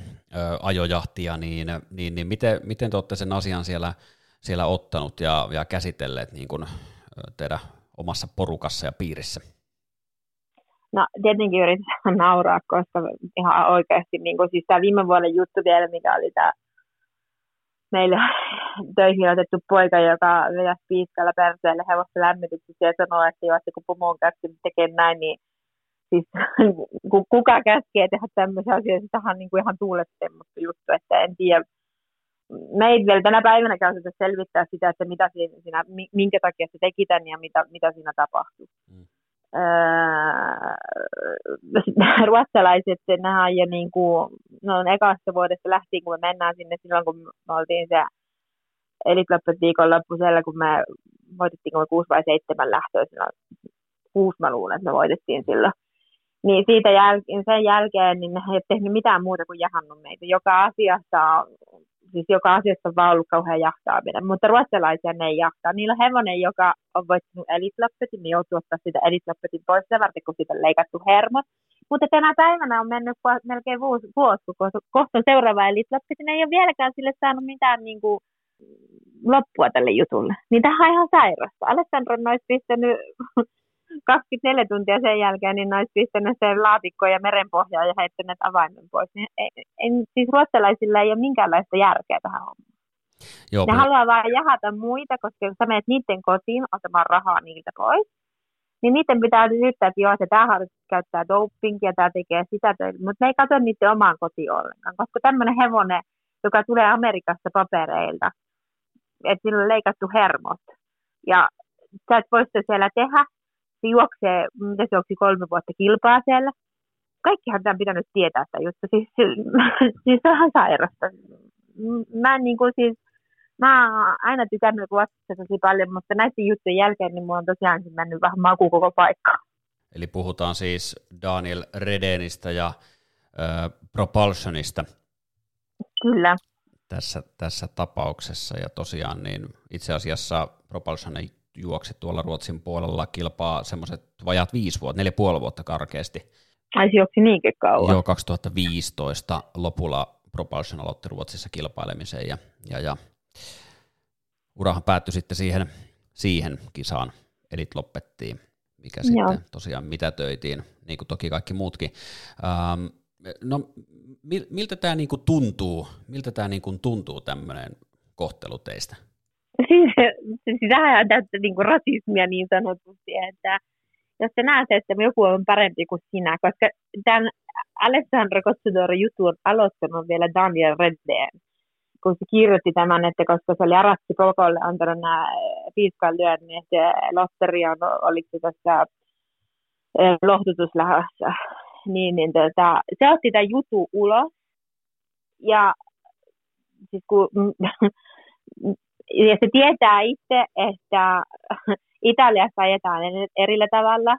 ajojahtia, niin, niin, niin miten, miten te olette sen asian siellä siellä ottanut ja, ja käsitelleet niin kuin teidän omassa porukassa ja piirissä? No tietenkin yritetään [laughs] nauraa, koska ihan oikeasti, niin kuin, siis tämä viime vuoden juttu vielä, mikä oli tämä meille [laughs] töihin otettu poika, joka vedäisi piiskalla perseelle hevosta lämmityksessä ja sanoo, että joo, että kun pumu on käskenyt tekemään näin, niin siis [laughs] kuka käskee tehdä tämmöisiä asioita, sitähän on niin kuin ihan tuulettemmutta juttu, että en tiedä, me ei vielä tänä päivänä käytetä selvittää sitä, että mitä siinä, minkä takia se teki tämän ja mitä, mitä siinä tapahtui. Mm. Öö, [laughs] ruotsalaiset, nämä on jo niin kuin, no on ekasta vuodesta lähtien, kun me mennään sinne silloin, kun me oltiin se Elitloppet viikonloppu siellä, kun me voitettiin me kuusi vai seitsemän lähtöä silloin. Kuusi mä luulen, että me voitettiin silloin. Niin siitä jäl- sen jälkeen niin he ei ole tehnyt mitään muuta kuin jahannut meitä. Joka asiassa siis joka asiassa on vaan ollut kauhean jahtaaminen, mutta ruotsalaisia ne ei jahtaa. Niillä on hevonen, joka on voittanut elitlappetin, niin joutuu ottaa sitä elitlappetin pois sen varten, kun siitä on leikattu hermot. Mutta tänä päivänä on mennyt melkein vuosi, vuosi kun kohta seuraava elitlappetin ei ole vieläkään sille saanut mitään niin kuin, loppua tälle jutulle. Niin tähän on ihan sairasta. Alessandro olisi pistänyt 24 tuntia sen jälkeen, niin olisi pistänyt sen laatikkoon ja merenpohjaan ja heittäneet avaimen pois. Niin ei, ei, siis ruotsalaisilla ei ole minkäänlaista järkeä tähän hommaan. Joo, ne mä... haluaa vain jahata muita, koska jos sä menet niiden kotiin ottamaan rahaa niiltä pois, niin niiden pitää syyttää, että joo, se tämä käyttää dopingia, tämä tekee sitä, mutta ne ei katso niiden omaan kotiin ollenkaan, koska tämmöinen hevonen, joka tulee Amerikasta papereilta, että sillä on leikattu hermot, ja sä et voi sitä siellä tehdä, se juoksee, mitä se juoksi kolme vuotta kilpaa siellä. Kaikkihan tämän pitänyt tietää sitä juttu. Siis, [laughs] siis se on ihan sairasta. Mä en niin kuin siis, mä oon aina tykännyt Ruotsissa tosi paljon, mutta näiden juttujen jälkeen niin mulla on tosiaan mennyt vähän maku koko paikka. Eli puhutaan siis Daniel Redenistä ja äh, Propulsionista. Kyllä. Tässä, tässä tapauksessa ja tosiaan niin itse asiassa Propulsion ei juokse tuolla Ruotsin puolella kilpaa semmoiset vajaat viisi vuotta, neljä puoli vuotta karkeasti. Ai se juoksi niinkin kauan? Joo, 2015 lopulla Propulsion aloitti Ruotsissa kilpailemisen ja, ja, ja urahan päättyi sitten siihen, siihen kisaan, eli lopettiin. mikä Joo. sitten tosiaan mitätöitiin, niin kuin toki kaikki muutkin. Ähm, no, miltä tämä niinku tuntuu, miltä tämä niinku tuntuu tämmöinen kohtelu teistä? Sitähän on tästä niinku rasismia niin sanotusti, että jos sä näet, että joku on parempi kuin sinä, koska tämän Alessandro Cozzodoro jutun aloittanut vielä Daniel Redden, kun se kirjoitti tämän, että koska se oli Aratti Pokolle antanut nämä piiskan lyönnit ja Lotteria, oliko tässä lohdutuslähössä, niin, niin tota, se otti tämän jutun ulos ja siis kun, [laughs] ja se tietää itse, että [laughs] Italiassa ajetaan erillä tavalla.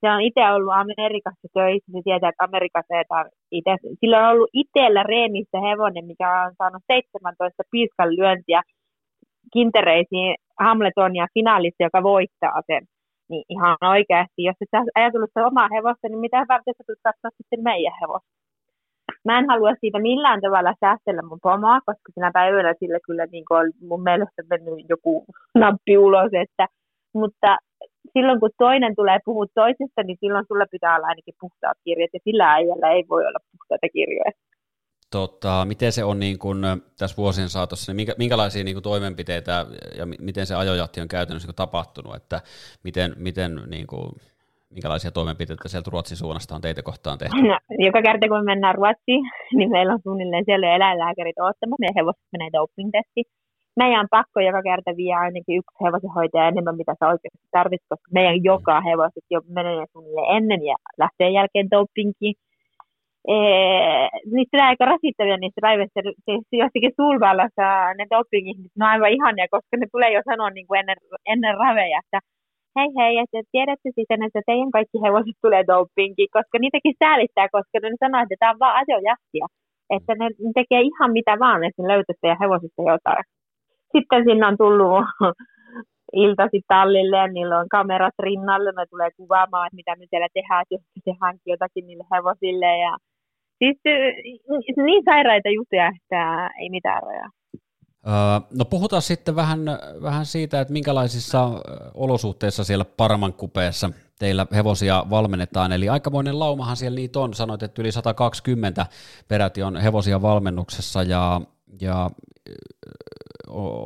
Se on itse ollut Amerikassa töissä, se tietää, että Amerikassa ajetaan itse. Sillä on ollut itsellä reemissä hevonen, mikä on saanut 17 piiskan lyöntiä kintereisiin Hamletonia finaalissa, joka voittaa sen. Niin ihan oikeasti, jos et ajatellut sitä omaa hevosta, niin mitä varten sä tulet katsoa sitten meidän hevosta? Mä en halua siitä millään tavalla säästellä mun pomaa, koska sinä päivänä sillä kyllä niin on mun mielestä mennyt joku nappi ulos, että mutta silloin kun toinen tulee puhua toisesta, niin silloin sulla pitää olla ainakin puhtaat kirjat, ja sillä äijällä ei voi olla puhtaita kirjoja. Tota, miten se on niin kuin tässä vuosien saatossa, niin minkälaisia niin kuin toimenpiteitä ja miten se ajojahti on käytännössä niin tapahtunut, että miten, miten niin kuin, minkälaisia toimenpiteitä sieltä Ruotsin suunnasta on teitä kohtaan tehty? No, joka kerta kun mennään Ruotsiin, [laughs] niin meillä on suunnilleen siellä eläinlääkärit oottamassa, meidän hevoset menee doping-testiin meidän on pakko joka kerta vie ainakin yksi hevosenhoitaja enemmän, mitä sä oikeasti tarvitset, koska meidän joka hevoset jo menee suunnilleen ennen ja lähtee jälkeen dopingiin. Ee, niistä tulee aika rasittavia niistä päivistä, siis jossakin sulvallassa ne dopingit, ne on aivan ihania, koska ne tulee jo sanoa niin kuin ennen, ennen raveja, että hei hei, että tiedätte sitten, että teidän kaikki hevoset tulee dopingiin, koska niitäkin säälittää, koska ne sanoo, että tämä on vaan ajojahtia. Että ne tekee ihan mitä vaan, että ne löytäisi teidän hevosista jotain sitten sinne on tullut [laughs] iltasi tallille ja niillä on kamerat rinnalle, ne tulee kuvaamaan, että mitä me siellä tehdään, jos tehdäänkin jotakin niille hevosille. Ja siis niin sairaita juttuja, että ei mitään rajaa. No puhutaan sitten vähän, vähän siitä, että minkälaisissa olosuhteissa siellä Paraman kupeessa teillä hevosia valmennetaan. Eli aikamoinen laumahan siellä niitä on. Sanoit, että yli 120 peräti on hevosia valmennuksessa ja, ja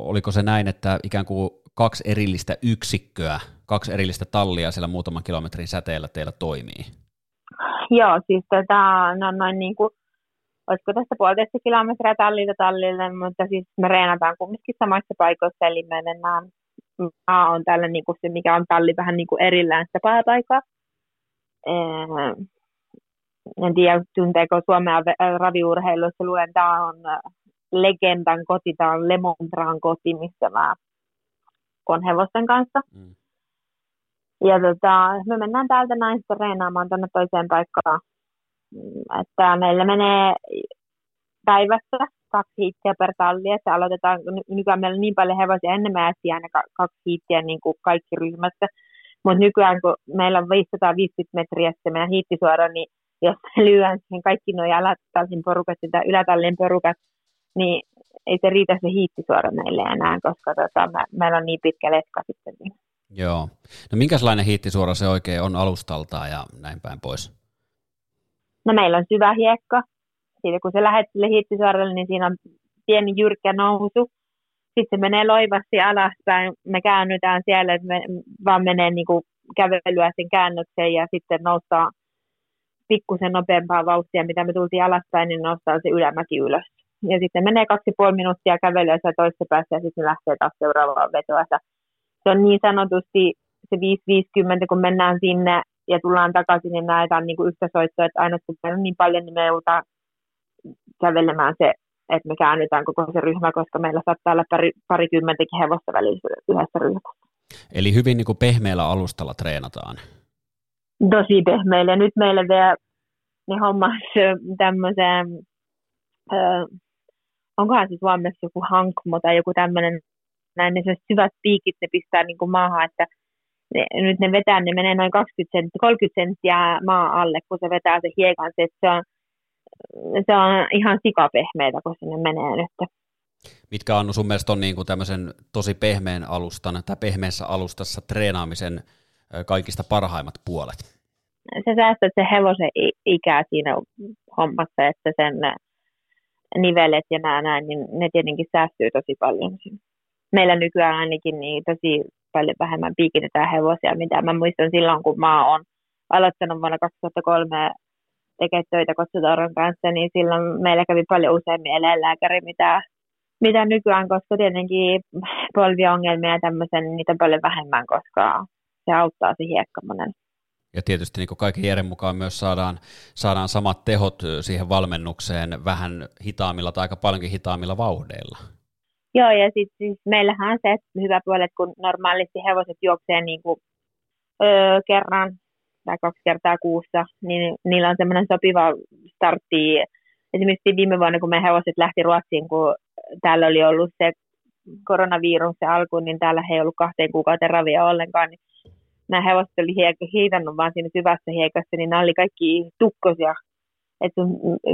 oliko se näin, että ikään kuin kaksi erillistä yksikköä, kaksi erillistä tallia siellä muutaman kilometrin säteellä teillä toimii? Joo, siis tota, no noin niin kuin, olisiko tästä puolitoista kilometriä tallilta tallille, mutta siis me reenataan kumminkin samassa paikoissa, eli me mennään, A on tällä niin kuin se, mikä on talli vähän niin kuin erillään sitä pääpaikaa. En tiedä, tunteeko Suomea raviurheilussa luen, tämä on legendan koti, tämä on Lemontran koti, missä mä on hevosten kanssa. Mm. Ja tota, me mennään täältä näin sitten reenaamaan tuonne toiseen paikkaan. Että meillä menee päivässä kaksi hiittiä per talli, että aloitetaan, nykyään meillä on niin paljon hevosia, ennen me aina kaksi hiittiä niin kuin kaikki ryhmässä, mutta nykyään kun meillä on 550 metriä se meidän hiittisuora, niin jos lyön siihen kaikki nuo alatallin porukat ja ylätallin porukat, niin ei se riitä se hiittisuora meille enää, koska tota, me, meillä on niin pitkä letka sitten. Joo. No minkälainen hiittisuora se oikein on alustaltaan ja näin päin pois? No meillä on syvä hiekka. Siitä kun se lähdet sille hiittisuoralle, niin siinä on pieni jyrkkä nousu. Sitten se menee loivasti alaspäin. Me käännytään siellä, että me vaan menee niin kuin kävelyä sen käännökseen ja sitten noustaan pikkusen nopeampaa vauhtia, mitä me tultiin alaspäin, niin nostaa se ylämäki ylös ja sitten menee kaksi puoli minuuttia kävelyä siellä toisessa päässä ja sitten lähtee taas seuraavaan vetoa. Se on niin sanotusti se 5.50, kun mennään sinne ja tullaan takaisin, niin näetään niin kuin yhtä soittoa, että aina kun on niin paljon, niin me joudutaan kävelemään se, että me käännytään koko se ryhmä, koska meillä saattaa olla pari, parikymmentäkin hevosta välissä yhdessä ryhmässä. Eli hyvin niin kuin pehmeällä alustalla treenataan. Tosi pehmeillä. Ja nyt meillä vielä ne hommas [laughs] tämmöisen onkohan se Suomessa joku hankmo tai joku tämmöinen, näin ne syvät piikit ne pistää niin kuin maahan, että nyt ne vetää, ne menee noin 20 senttiä, 30 senttiä maa alle, kun se vetää se hiekan, se, se on, se on ihan sikapehmeitä, kun sinne menee nyt. Mitkä on sun mielestä on niin kuin tämmöisen tosi pehmeän alustan tai pehmeässä alustassa treenaamisen kaikista parhaimmat puolet? Se säästät se hevosen ikää siinä hommassa, että sen nivelet ja nämä näin, niin ne tietenkin säästyy tosi paljon. Meillä nykyään ainakin niin tosi paljon vähemmän piikitetään hevosia, mitä mä muistan silloin, kun mä oon aloittanut vuonna 2003 tekemään töitä Kotsutauron kanssa, niin silloin meillä kävi paljon useammin eläinlääkäri, mitä, mitä nykyään, koska tietenkin polviongelmia ja tämmöisen, niin niitä on paljon vähemmän, koska se auttaa se hiekka monen. Ja tietysti niin kaiken järjen mukaan myös saadaan, saadaan samat tehot siihen valmennukseen vähän hitaammilla tai aika paljonkin hitaammilla vauhdeilla. Joo, ja sitten siis meillähän on se hyvä puoli, että kun normaalisti hevoset juoksee niin kuin, öö, kerran tai kaksi kertaa kuussa, niin niillä on semmoinen sopiva startti. Esimerkiksi viime vuonna, kun me hevoset lähti Ruotsiin, kun täällä oli ollut se koronavirus se alku, niin täällä he ei ollut kahteen kuukauteen ravia ollenkaan, niin nämä hevoset oli hiitannut vaan siinä syvässä hiekassa, niin nämä oli kaikki tukkosia. Et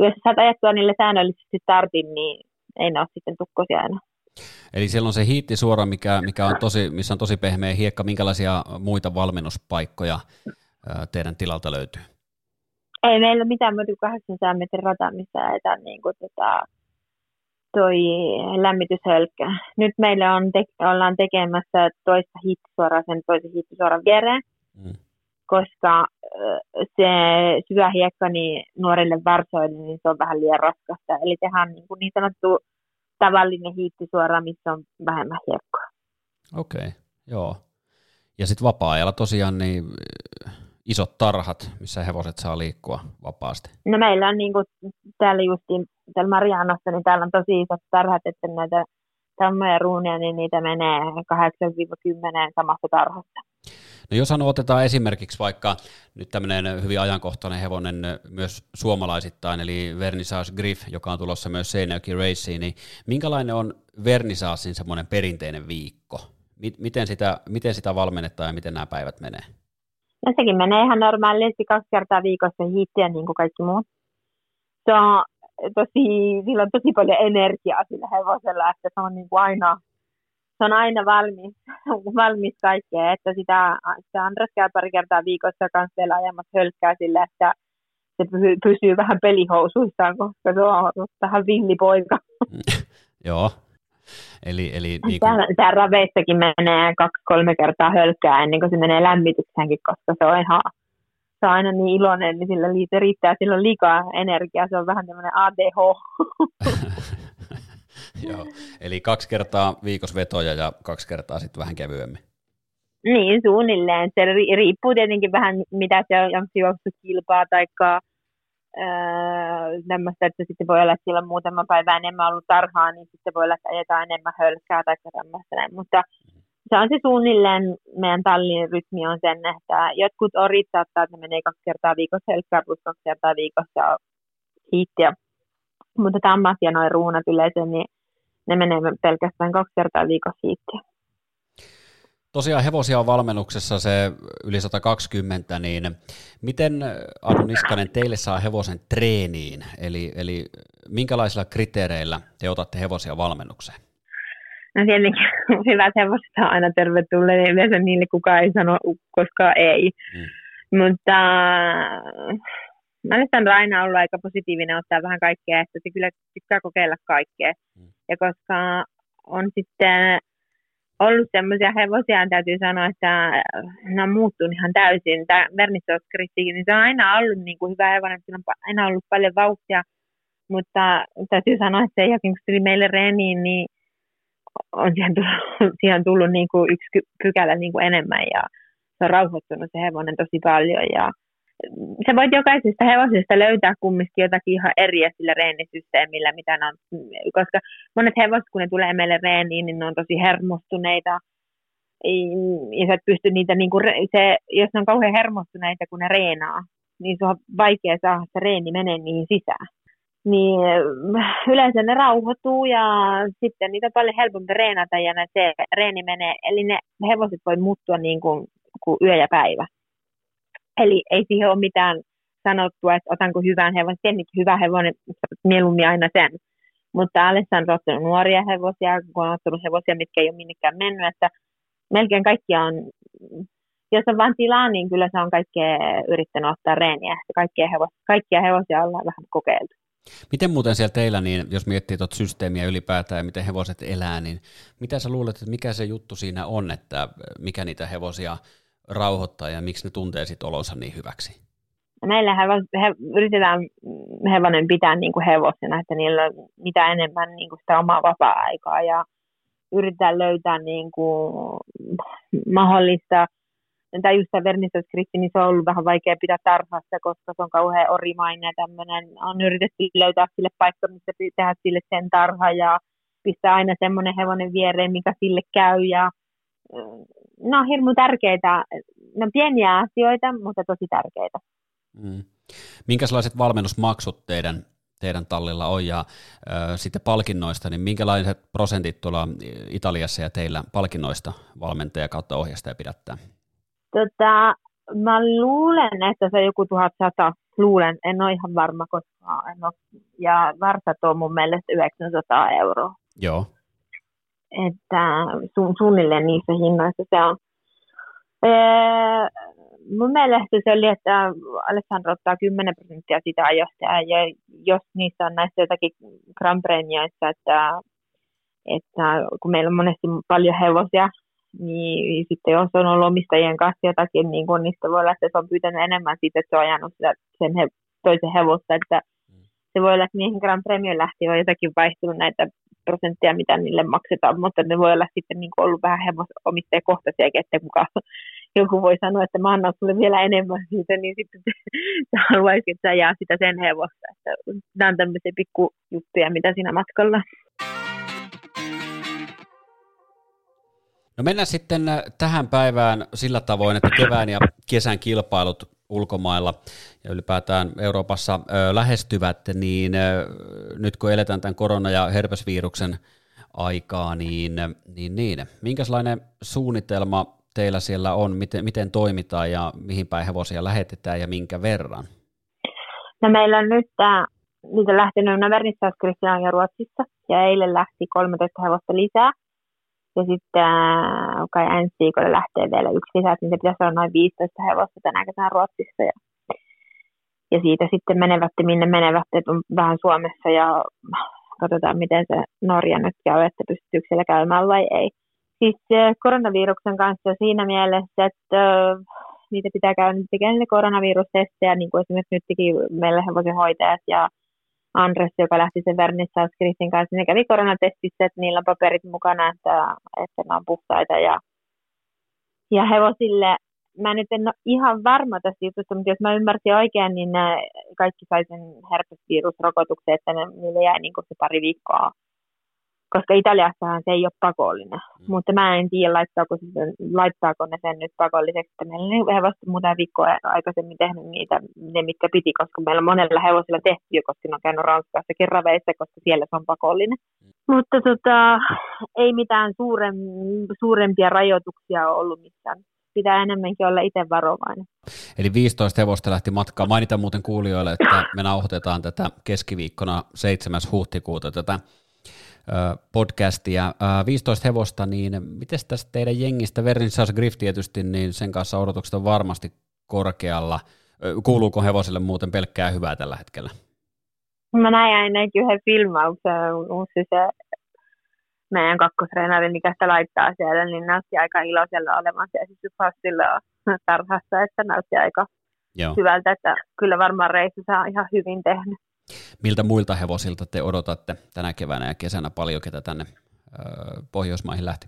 jos saat ajettua niille säännöllisesti startin, niin ei ne ole sitten tukkosia enää. Eli siellä on se hiittisuora, mikä, mikä on tosi, missä on tosi pehmeä hiekka. Minkälaisia muita valmennuspaikkoja teidän tilalta löytyy? Ei meillä mitään muuta kuin 800 metrin rata, missä ajetaan niin kuin, tota, toi lämmityshölkkä. Nyt meillä on te- ollaan tekemässä toista hittisuoraa sen toisen hittisuoran viereen, mm. koska se syvä hiekka niin nuorille varsoille, niin se on vähän liian raskasta. Eli tehdään niin, kuin niin sanottu tavallinen hiittisuora, missä on vähemmän hiekkoa. Okei, okay, joo. Ja sitten vapaa-ajalla tosiaan niin isot tarhat, missä hevoset saa liikkua vapaasti? No meillä on niin kuin täällä justiin, täällä Marianossa, niin täällä on tosi isot tarhat, että näitä tammoja ruunia, niin niitä menee 8-10 samassa tarhassa. No jos otetaan esimerkiksi vaikka nyt tämmöinen hyvin ajankohtainen hevonen myös suomalaisittain, eli Vernissage Griff, joka on tulossa myös Seinäjoki Racing, niin minkälainen on Vernissagein semmoinen perinteinen viikko? Miten sitä, miten sitä valmennetaan ja miten nämä päivät menee? No sekin menee ihan normaalisti kaksi kertaa viikossa hiittiä niin kuin kaikki muut. Se on tosi, sillä on tosi paljon energiaa sillä hevosella, että se on niin kuin aina, se on aina valmis, [laughs] valmis kaikkea, että sitä, sitä Andres käy pari kertaa viikossa kanssa vielä ajamassa hölkkää sillä, että se pysyy vähän pelihousuissaan, koska se on vähän villipoika. [laughs] Joo, Eli, eli niin kuin... Täällä, täällä raveissakin menee kaksi-kolme kertaa hölkkää ennen kuin se menee lämmitykseenkin, koska se on ihan se on aina niin iloinen, niin sillä se riittää, sillä on liikaa energiaa, se on vähän tämmöinen ADH. [laughs] [laughs] Joo, eli kaksi kertaa viikossa vetoja ja kaksi kertaa sitten vähän kevyemmin. Niin, suunnilleen. Se riippuu tietenkin vähän, mitä se on, onko se juoksut kilpaa tai tämmöistä, että sitten voi olla, että sillä on muutama päivä enemmän ollut tarhaa, niin sitten voi olla, että ajetaan enemmän hölkkää tai tämmöistä. Mutta se on se suunnilleen, meidän tallin rytmi on sen, että jotkut orit saattaa, että ne menee kaksi kertaa viikossa hölkkää plus kaksi kertaa viikossa hiittiä. Mutta tammat ja noin ruunat yleensä, niin ne menee pelkästään kaksi kertaa viikossa hiittiä. Tosiaan hevosia on valmennuksessa se yli 120, niin miten Anu Niskanen teille saa hevosen treeniin? Eli, eli minkälaisilla kriteereillä te otatte hevosia valmennukseen? No tietenkin [laughs] hyvät hevoset on aina tervetulleet, yleensä niille kukaan ei sano koska ei. Mm. Mutta mä olen aina ollut aika positiivinen ottaa vähän kaikkea, että se kyllä pitää kokeilla kaikkea. Mm. Ja koska on sitten ollut semmoisia hevosia, täytyy sanoa, että äh, ne on muuttunut ihan täysin. Tämä Vernissoskristikin, niin se on aina ollut niin kuin hyvä hevonen, sillä on aina ollut paljon vauhtia, mutta täytyy sanoa, että sen jälkeen kun tuli meille reeniin, niin on siihen tullut, [laughs] siihen on tullut niin kuin yksi pykälä niin kuin enemmän ja se on rauhoittunut se hevonen tosi paljon ja sä voit jokaisesta hevosesta löytää kumminkin jotakin ihan eriä sillä reenisysteemillä, mitä ne on, koska monet hevoset, kun ne tulee meille reeniin, niin ne on tosi hermostuneita, ja sä et pysty niitä, niin kuin, se, jos ne on kauhean hermostuneita, kun ne reenaa, niin se on vaikea saada se reeni menee niihin sisään. Niin yleensä ne rauhoittuu ja sitten niitä on paljon helpompi reenata ja se reeni menee, eli ne hevoset voi muuttua niin kuin, kuin yö ja päivä. Eli ei siihen ole mitään sanottua, että otanko hyvän hevosen. Tietenkin hyvä hevonen, mieluummin aina sen. Mutta Alessandro on ottanut nuoria hevosia, kun on ottanut hevosia, mitkä ei ole minnekään mennyt. Että melkein kaikkia on jos on vain tilaa, niin kyllä se on kaikkea yrittänyt ottaa reeniä. Kaikkia, hevos, kaikkia hevosia ollaan vähän kokeiltu. Miten muuten siellä teillä, niin jos miettii tuota systeemiä ylipäätään ja miten hevoset elää, niin mitä sä luulet, että mikä se juttu siinä on, että mikä niitä hevosia rauhoittaa ja miksi ne tuntee sit olonsa niin hyväksi? Meillä hevos, he, yritetään hevonen pitää niin kuin hevosena, että niillä on mitä enemmän niin kuin sitä omaa vapaa-aikaa ja yritetään löytää niin kuin mahdollista tai just tämä vernistöskritti, niin se on ollut vähän vaikea pitää tarhassa, koska se on kauhean orimainen ja tämmöinen. On yritetty löytää sille paikka, missä tehdä sille sen tarha ja pistää aina semmoinen hevonen viereen, mikä sille käy. Ja, no hirmu tärkeitä, no pieniä asioita, mutta tosi tärkeitä. Mm. Minkälaiset valmennusmaksut teidän, teidän tallilla on ja ö, sitten palkinnoista, niin minkälaiset prosentit tuolla Italiassa ja teillä palkinnoista valmentaja kautta ohjastaja pidättää? Tota, mä luulen, että se on joku 1100. Luulen, en ole ihan varma, koska en ole. Ja varsat on mun mielestä 900 euroa. Joo. Että su- suunnilleen niissä hinnoissa se on. Ee, mun mielestä se oli, että Alessandro ottaa 10 prosenttia sitä ajosta, ja jos niissä on näissä jotakin Grand että, että kun meillä on monesti paljon hevosia, niin sitten jos on ollut omistajien kanssa jotakin, niin, kun, niin voi olla, että se on pyytänyt enemmän siitä, että se on ajanut sen he, toisen hevosta, että. Se voi olla, että niihin Grand Premion lähti on jotakin vaihtunut näitä prosenttia, mitä niille maksetaan, mutta ne voi olla sitten niin ollut vähän hevosomistajakohtaisia, että kuka [laughs] joku voi sanoa, että mä annan sulle vielä enemmän siitä, niin sitten sä [laughs] haluaisit, että sä jää sitä sen hevosta. Että nämä on tämmöisiä pikkujuttuja, mitä siinä matkalla. No mennään sitten äh, tähän päivään sillä tavoin, että kevään ja kesän kilpailut ulkomailla ja ylipäätään Euroopassa lähestyvät, niin nyt kun eletään tämän korona- ja herpesviruksen aikaa, niin, niin, niin. Minkälainen suunnitelma teillä siellä on, miten, miten toimitaan ja mihin päin hevosia lähetetään ja minkä verran? No meillä on nyt tämä, niitä lähtenyt Navernissa ja Ruotsissa. Ja eilen lähti 13 hevosta lisää ja sitten äh, kai ensi viikolla lähtee vielä yksi lisää, niin se pitäisi olla noin 15 hevosta tänä kesänä Ruotsissa. Ja, ja siitä sitten menevät, minne menevät, että on vähän Suomessa ja katsotaan, miten se Norja nyt käy, että pystyykö siellä käymään vai ei. Siis äh, koronaviruksen kanssa siinä mielessä, että äh, niitä pitää käydä tekemään koronavirustestejä, niin kuin esimerkiksi nyt teki meille hevosen hoitajat ja Andres, joka lähti sen Vernissa Kristin kanssa, ne kävi koronatestissä, että niillä on paperit mukana, että, että ne on puhtaita. Ja, ja hevosille, mä nyt en ole ihan varma tästä jutusta, mutta jos mä ymmärsin oikein, niin ne kaikki sai sen herpesvirusrokotuksen, että ne, niille jäi niin se pari viikkoa koska Italiassahan se ei ole pakollinen. Mm. Mutta mä en tiedä, laittaako, sen, laittaako ne sen nyt pakolliseksi. Meillä on hevostot muuten viikkoa aikaisemmin tehnyt niitä, ne mitkä piti, koska meillä on monella hevosilla tehty jo, koska ne on käynyt Ranskassa kerraveissä, koska siellä se on pakollinen. Mm. Mutta tota, ei mitään suurem, suurempia rajoituksia ollut missään pitää enemmänkin olla itse varovainen. Eli 15 hevosta lähti matkaan. Mainitaan muuten kuulijoille, että me nauhoitetaan tätä keskiviikkona 7. huhtikuuta tätä podcastia. 15 hevosta, niin miten tästä teidän jengistä, Verninsas Griff tietysti, niin sen kanssa odotukset on varmasti korkealla. Kuuluuko hevoselle muuten pelkkää hyvää tällä hetkellä? Mä näin ainakin yhden filmauksen, se, se meidän kakkostreenari, mikä sitä laittaa siellä, niin näytti aika iloisella olevansa ja siis tarhassa, että näytti aika Joo. hyvältä, että kyllä varmaan reissu saa ihan hyvin tehnyt. Miltä muilta hevosilta te odotatte tänä keväänä ja kesänä paljon, ketä tänne Pohjoismaihin lähti?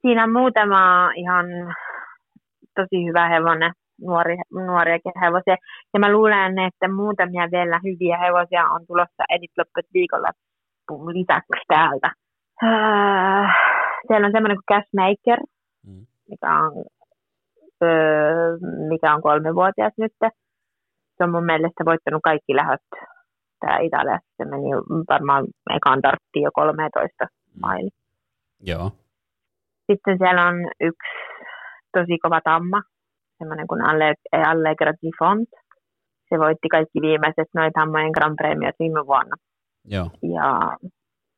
Siinä on muutama ihan tosi hyvä hevonen, nuori, nuoriakin hevosia. Ja mä luulen, että muutamia vielä hyviä hevosia on tulossa Edit viikolla lisäksi täältä. Siellä on semmoinen kuin Cashmaker, mm. mikä on, mikä on kolmevuotias nyt se on mun mielestä voittanut kaikki lähöt tämä Italiassa. Se meni varmaan ekaan tarttiin jo 13 maili. Joo. Sitten siellä on yksi tosi kova tamma, semmoinen kuin Allegra di Font. Se voitti kaikki viimeiset noin tammojen Grand Premiot viime vuonna. Joo. Ja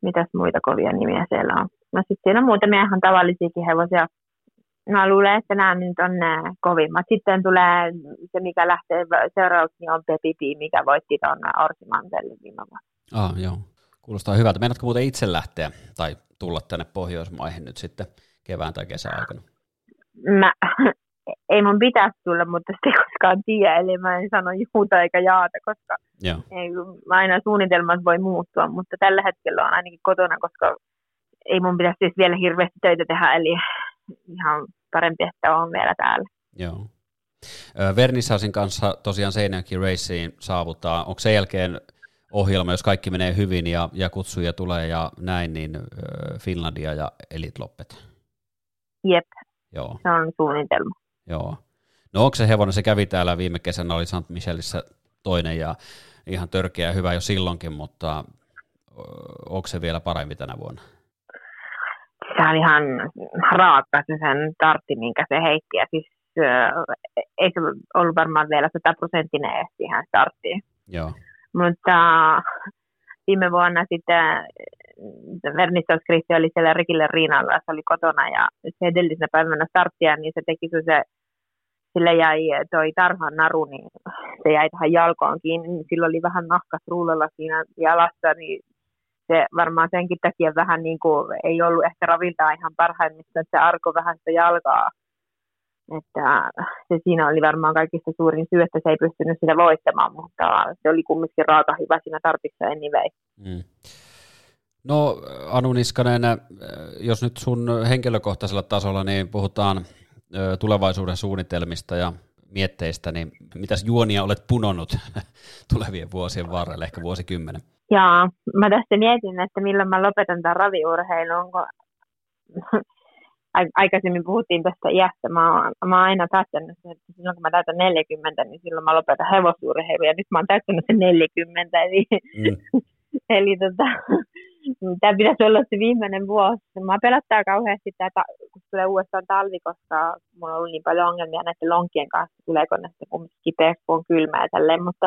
mitäs muita kovia nimiä siellä on? No sitten siinä on muutamia ihan tavallisiakin hevosia. Mä luulen, että nämä nyt on nämä kovimmat. Sitten tulee se, mikä lähtee seuraavaksi, niin on Pepipi, mikä voitti tuon Orsimantellin viime vuonna. Ah, joo. Kuulostaa hyvältä. Meinaatko muuten itse lähteä tai tulla tänne Pohjoismaihin nyt sitten kevään tai kesän aikana? Mä, [laughs] ei mun pitäisi tulla, mutta sitä ei koskaan tiedä, eli mä en sano juuta eikä jaata, koska Joo. ei, aina suunnitelmat voi muuttua, mutta tällä hetkellä on ainakin kotona, koska ei mun pitäisi siis vielä hirveästi töitä tehdä, eli ihan parempi, että on vielä täällä. Joo. Vernissasin kanssa tosiaan Seinäjoki Raceen saavuttaa. Onko sen jälkeen ohjelma, jos kaikki menee hyvin ja, ja kutsuja tulee ja näin, niin Finlandia ja Elite Loppet? Jep, Joo. se on suunnitelma. Joo. No onko se hevonen, se kävi täällä viime kesänä, oli St. Michelissä toinen ja ihan törkeä ja hyvä jo silloinkin, mutta onko se vielä parempi tänä vuonna? Se on ihan raaka se sen tartti, minkä se heitti. Ja siis ei se ollut varmaan vielä sataprosenttinen edes siihen starttiin. Joo. Mutta viime vuonna sitten Vernissaskristi oli siellä Rikille Riinalla, se oli kotona ja se edellisenä päivänä starttia, niin se teki se sille jäi toi tarhan naru, niin se jäi tähän jalkoon kiinni, niin sillä oli vähän nahkas ruulella siinä jalassa, niin se varmaan senkin takia vähän niin kuin ei ollut ehkä ravintaa ihan parhaimmista, että se arko vähän sitä jalkaa. Että se siinä oli varmaan kaikista suurin syy, että se ei pystynyt sitä voittamaan, mutta se oli kumminkin raaka hyvä siinä tarvitsa anyway. Mm. No Anu Niskanen, jos nyt sun henkilökohtaisella tasolla niin puhutaan tulevaisuuden suunnitelmista ja mietteistä, niin mitäs juonia olet punonut [laughs] tulevien vuosien varrella, ehkä vuosikymmenen? Jaa, mä tästä mietin, että milloin mä lopetan tämän raviurheilun, kun [laughs] aikaisemmin puhuttiin tästä iästä, mä oon, mä oon aina päättänyt, että silloin kun mä täytän 40, niin silloin mä lopetan hevosurheilun, ja nyt mä oon täyttänyt sen 40, eli, mm. [laughs] eli tota, tämä pitäisi olla se viimeinen vuosi. Mä pelottaa kauheasti tämä, kun tulee uudestaan talvi, koska mulla on ollut niin paljon ongelmia näiden lonkien kanssa, tuleeko sitten kumminkin kipeäksi, kun on kylmä ja tälleen, mutta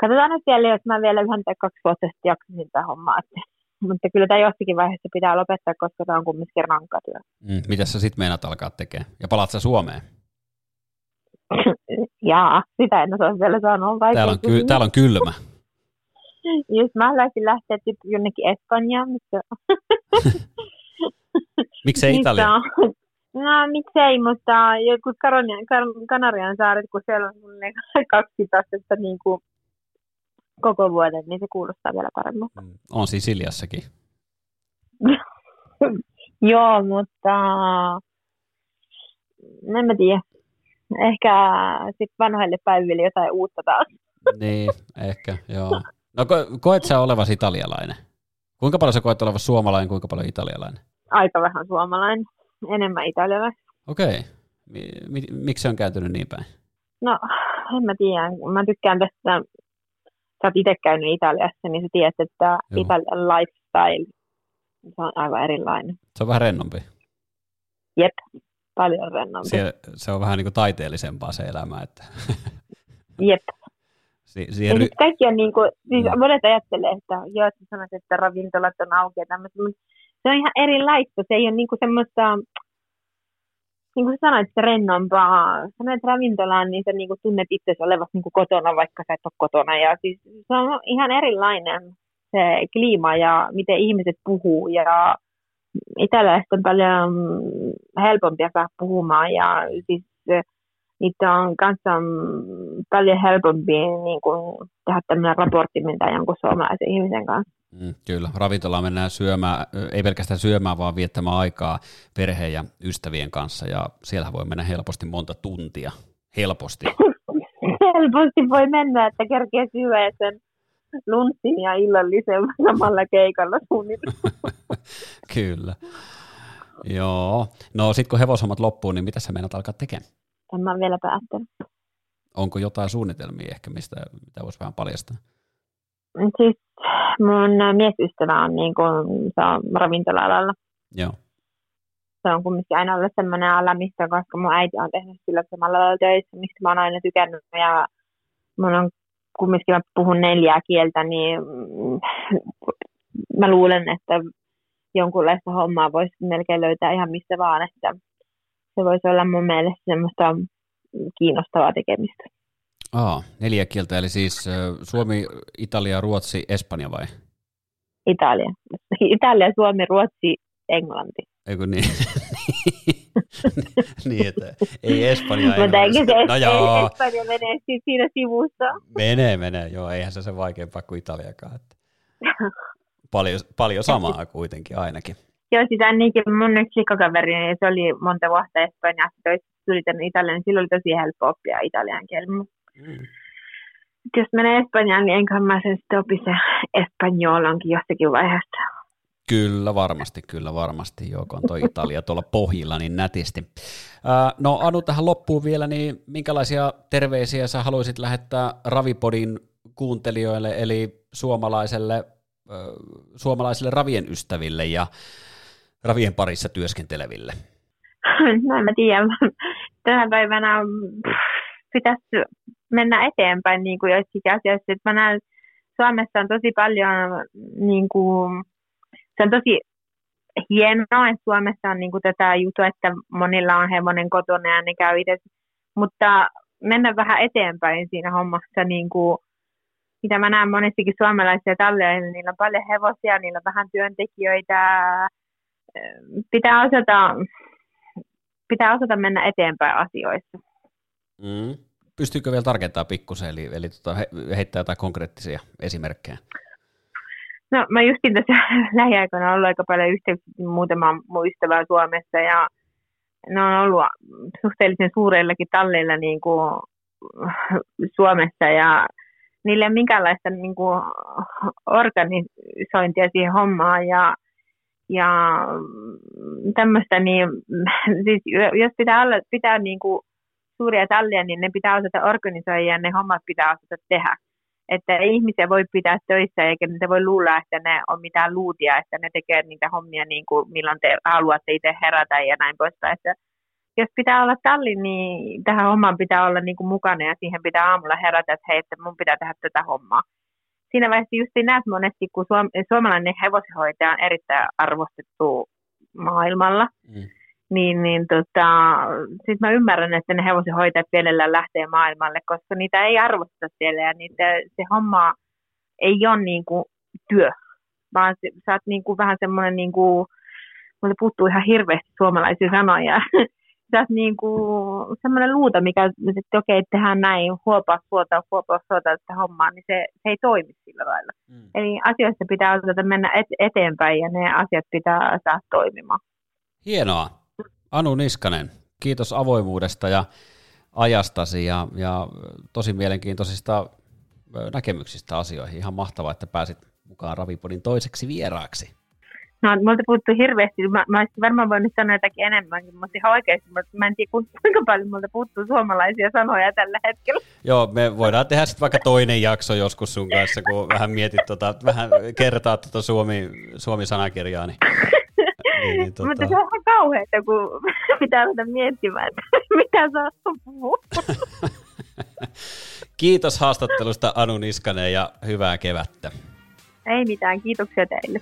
katsotaan nyt vielä, jos mä vielä yhden tai kaksi vuotta sitten jaksasin tätä hommaa. [laughs] Mutta kyllä tämä jossakin vaiheessa pitää lopettaa, koska tämä on kumminkin rankka työ. Mm, mitä sä sitten meinaat alkaa tekemään? Ja palaat sä Suomeen? [clears throat] Jaa, sitä en osaa vielä sanoa. Täällä on, ky- täällä on kylmä. [laughs] Jos mä haluaisin lähteä jonnekin Espanjaan, mutta... [laughs] miksei Italia? No miksei, mutta jotkut Kanarian saaret, kun siellä on kaksi astetta niin kuin koko vuoden, niin se kuulostaa vielä paremmalta. Mm. On Sisiliassakin. [laughs] Joo, mutta en mä tiedä. Ehkä sitten vanhoille päiville jotain uutta taas. [laughs] niin, ehkä, joo. No ko- koet sä olevasi italialainen? Kuinka paljon sä koet olevasi suomalainen, kuinka paljon italialainen? Aika vähän suomalainen, enemmän italialainen. Okei. Okay. Mi- miksi se on kääntynyt niin päin? No, en mä tiedä. Mä tykkään tästä, sä oot itse käynyt Italiassa, niin sä tiedät, että Joo. Italian lifestyle, se on aivan erilainen. Se on vähän rennompi. Jep, paljon rennompi. Se, se on vähän niin kuin taiteellisempaa se elämä. Että... Jep, Si- siihen ry- kaikki on niin kuin, siis mm. monet ajattelee, että joo, että sanot, että ravintolat on auki ja tämmöistä, mutta se on ihan erilaista. Se ei ole niin kuin semmoista, niin kuin sanoit, se rennompaa. Sä menet ravintolaan, niin sä niin kuin tunnet itse olevasi niin kuin kotona, vaikka sä et ole kotona. Ja siis se on ihan erilainen se kliima ja miten ihmiset puhuu. Ja italialaiset on paljon helpompia saa puhumaan ja siis niitä on kanssa paljon helpompi niin kuin, tehdä tämmöinen raportti, mitä jonkun suomalaisen ihmisen kanssa. Mm, kyllä, ravintolaan mennään syömään, ei pelkästään syömään, vaan viettämään aikaa perheen ja ystävien kanssa, ja siellä voi mennä helposti monta tuntia. Helposti. [laughs] helposti voi mennä, että kerkee syödä sen lunssin ja illallisen [laughs] samalla keikalla suunnitelma. [laughs] Kyllä. Joo. No sitten kun hevoshommat loppuu, niin mitä sä meinaat alkaa tekemään? En mä vielä päättänyt. Onko jotain suunnitelmia ehkä, mistä mitä voisi vähän paljastaa? Siis mun miesystävä on, niin kuin, se on ravintola-alalla. Joo. Se on kumminkin aina ollut sellainen ala, mistä, koska mun äiti on tehnyt sillä samalla lailla töissä, mistä mä oon aina tykännyt. Ja mun on kumminkin, mä puhun neljää kieltä, niin mä luulen, että jonkunlaista hommaa voisi melkein löytää ihan missä vaan, että se voisi olla mun mielestä semmoista kiinnostavaa tekemistä. Aa, neljä kieltä, eli siis Suomi, Italia, Ruotsi, Espanja vai? Italia. Italia, Suomi, Ruotsi, Englanti. Eikö niin? [laughs] niin, että ei Espanja Mutta eikö se no joo. Espanja menee siinä sivussa? Menee, menee. Joo, eihän se se vaikeampaa kuin Italiakaan. Että paljon, paljon samaa kuitenkin ainakin. Joo, siis ainakin mun yksi kaveri, niin se oli monta vuotta Espanjassa, tuli tänne Italiaan, niin silloin oli tosi helppo oppia italian kieli. Mm. Jos menee Espanjaan, niin enköhän mä sen sitten opi se Espanjolonkin jossakin vaiheessa. Kyllä varmasti, kyllä varmasti, joo, kun on toi Italia tuolla pohjilla niin nätisti. no Anu tähän loppuun vielä, niin minkälaisia terveisiä sä haluaisit lähettää Ravipodin kuuntelijoille, eli suomalaiselle, suomalaisille ravien ystäville ja ravien parissa työskenteleville? [laughs] No en mä tiedä. Tänä päivänä pitäisi mennä eteenpäin niin kuin joissakin asioissa. Että mä näen, Suomessa on tosi paljon, niin kuin, se on tosi hienoa, että Suomessa on niin kuin tätä juttua, että monilla on hevonen kotona ja ne käy itse. Mutta mennä vähän eteenpäin siinä hommassa, niin kuin, mitä mä näen monestikin suomalaisia niin niillä on paljon hevosia, niillä on vähän työntekijöitä, pitää osata, pitää osata mennä eteenpäin asioissa. Mm. Pystyykö vielä tarkentamaan pikkusen, eli, eli tota, he, heittää jotain konkreettisia esimerkkejä? No mä justin tässä [laughs] lähiaikoina ollut aika paljon yhteyksiä muutama muistavaa Suomessa ja ne on ollut suhteellisen suureillakin talleilla niin kuin [laughs] Suomessa ja niille ei ole minkäänlaista niin kuin organisointia siihen hommaan ja, ja tämmöistä, niin [laughs] siis jos pitää, olla, pitää niin kuin suuria tallia, niin ne pitää osata organisoida ja ne hommat pitää osata tehdä. Että ihmisiä voi pitää töissä eikä niitä voi luulla, että ne on mitään luutia, että ne tekee niitä hommia niin kuin milloin te haluatte itse herätä ja näin poispäin. Että jos pitää olla talli, niin tähän hommaan pitää olla niin kuin mukana ja siihen pitää aamulla herätä, että hei, että mun pitää tehdä tätä hommaa. Siinä vaiheessa just näet monesti, kun suom- suomalainen hevosenhoitaja on erittäin arvostettu maailmalla, mm niin, niin tota, sit mä ymmärrän, että ne hevosenhoitajat mielellään lähtee maailmalle, koska niitä ei arvosteta siellä ja niitä, se homma ei ole niin kuin työ, vaan se, sä oot niin kuin vähän semmoinen, niin kuin, mulle puuttuu ihan hirveästi suomalaisia sanoja, [laughs] sä oot niin kuin semmoinen luuta, mikä, että okei, okay, tehdään näin, huopaa suota, huopaa suota sitä hommaa, niin se, se ei toimi sillä lailla. Mm. Eli asioista pitää osata mennä et, eteenpäin ja ne asiat pitää saada toimimaan. Hienoa. Anu Niskanen, kiitos avoimuudesta ja ajastasi ja, ja tosi mielenkiintoisista näkemyksistä asioihin. Ihan mahtavaa, että pääsit mukaan Ravipodin toiseksi vieraaksi. No, multa puuttuu hirveästi. Mä, mä olisin varmaan voinut sanoa jotakin enemmänkin, mutta ihan oikeasti. Mä en tiedä, kuinka paljon multa puuttuu suomalaisia sanoja tällä hetkellä. Joo, me voidaan tehdä sitten vaikka toinen jakso joskus sun kanssa, kun vähän mietit, tota, vähän kertaa tuota Suomi, Suomi-sanakirjaa. Niin [laughs] niin, niin, tota... Mutta se on ihan kauheata, kun [laughs] pitää ruveta miettimään, että [laughs] mitä saa [laughs] puhua. Kiitos haastattelusta Anu Niskanen ja hyvää kevättä. Ei mitään, kiitoksia teille.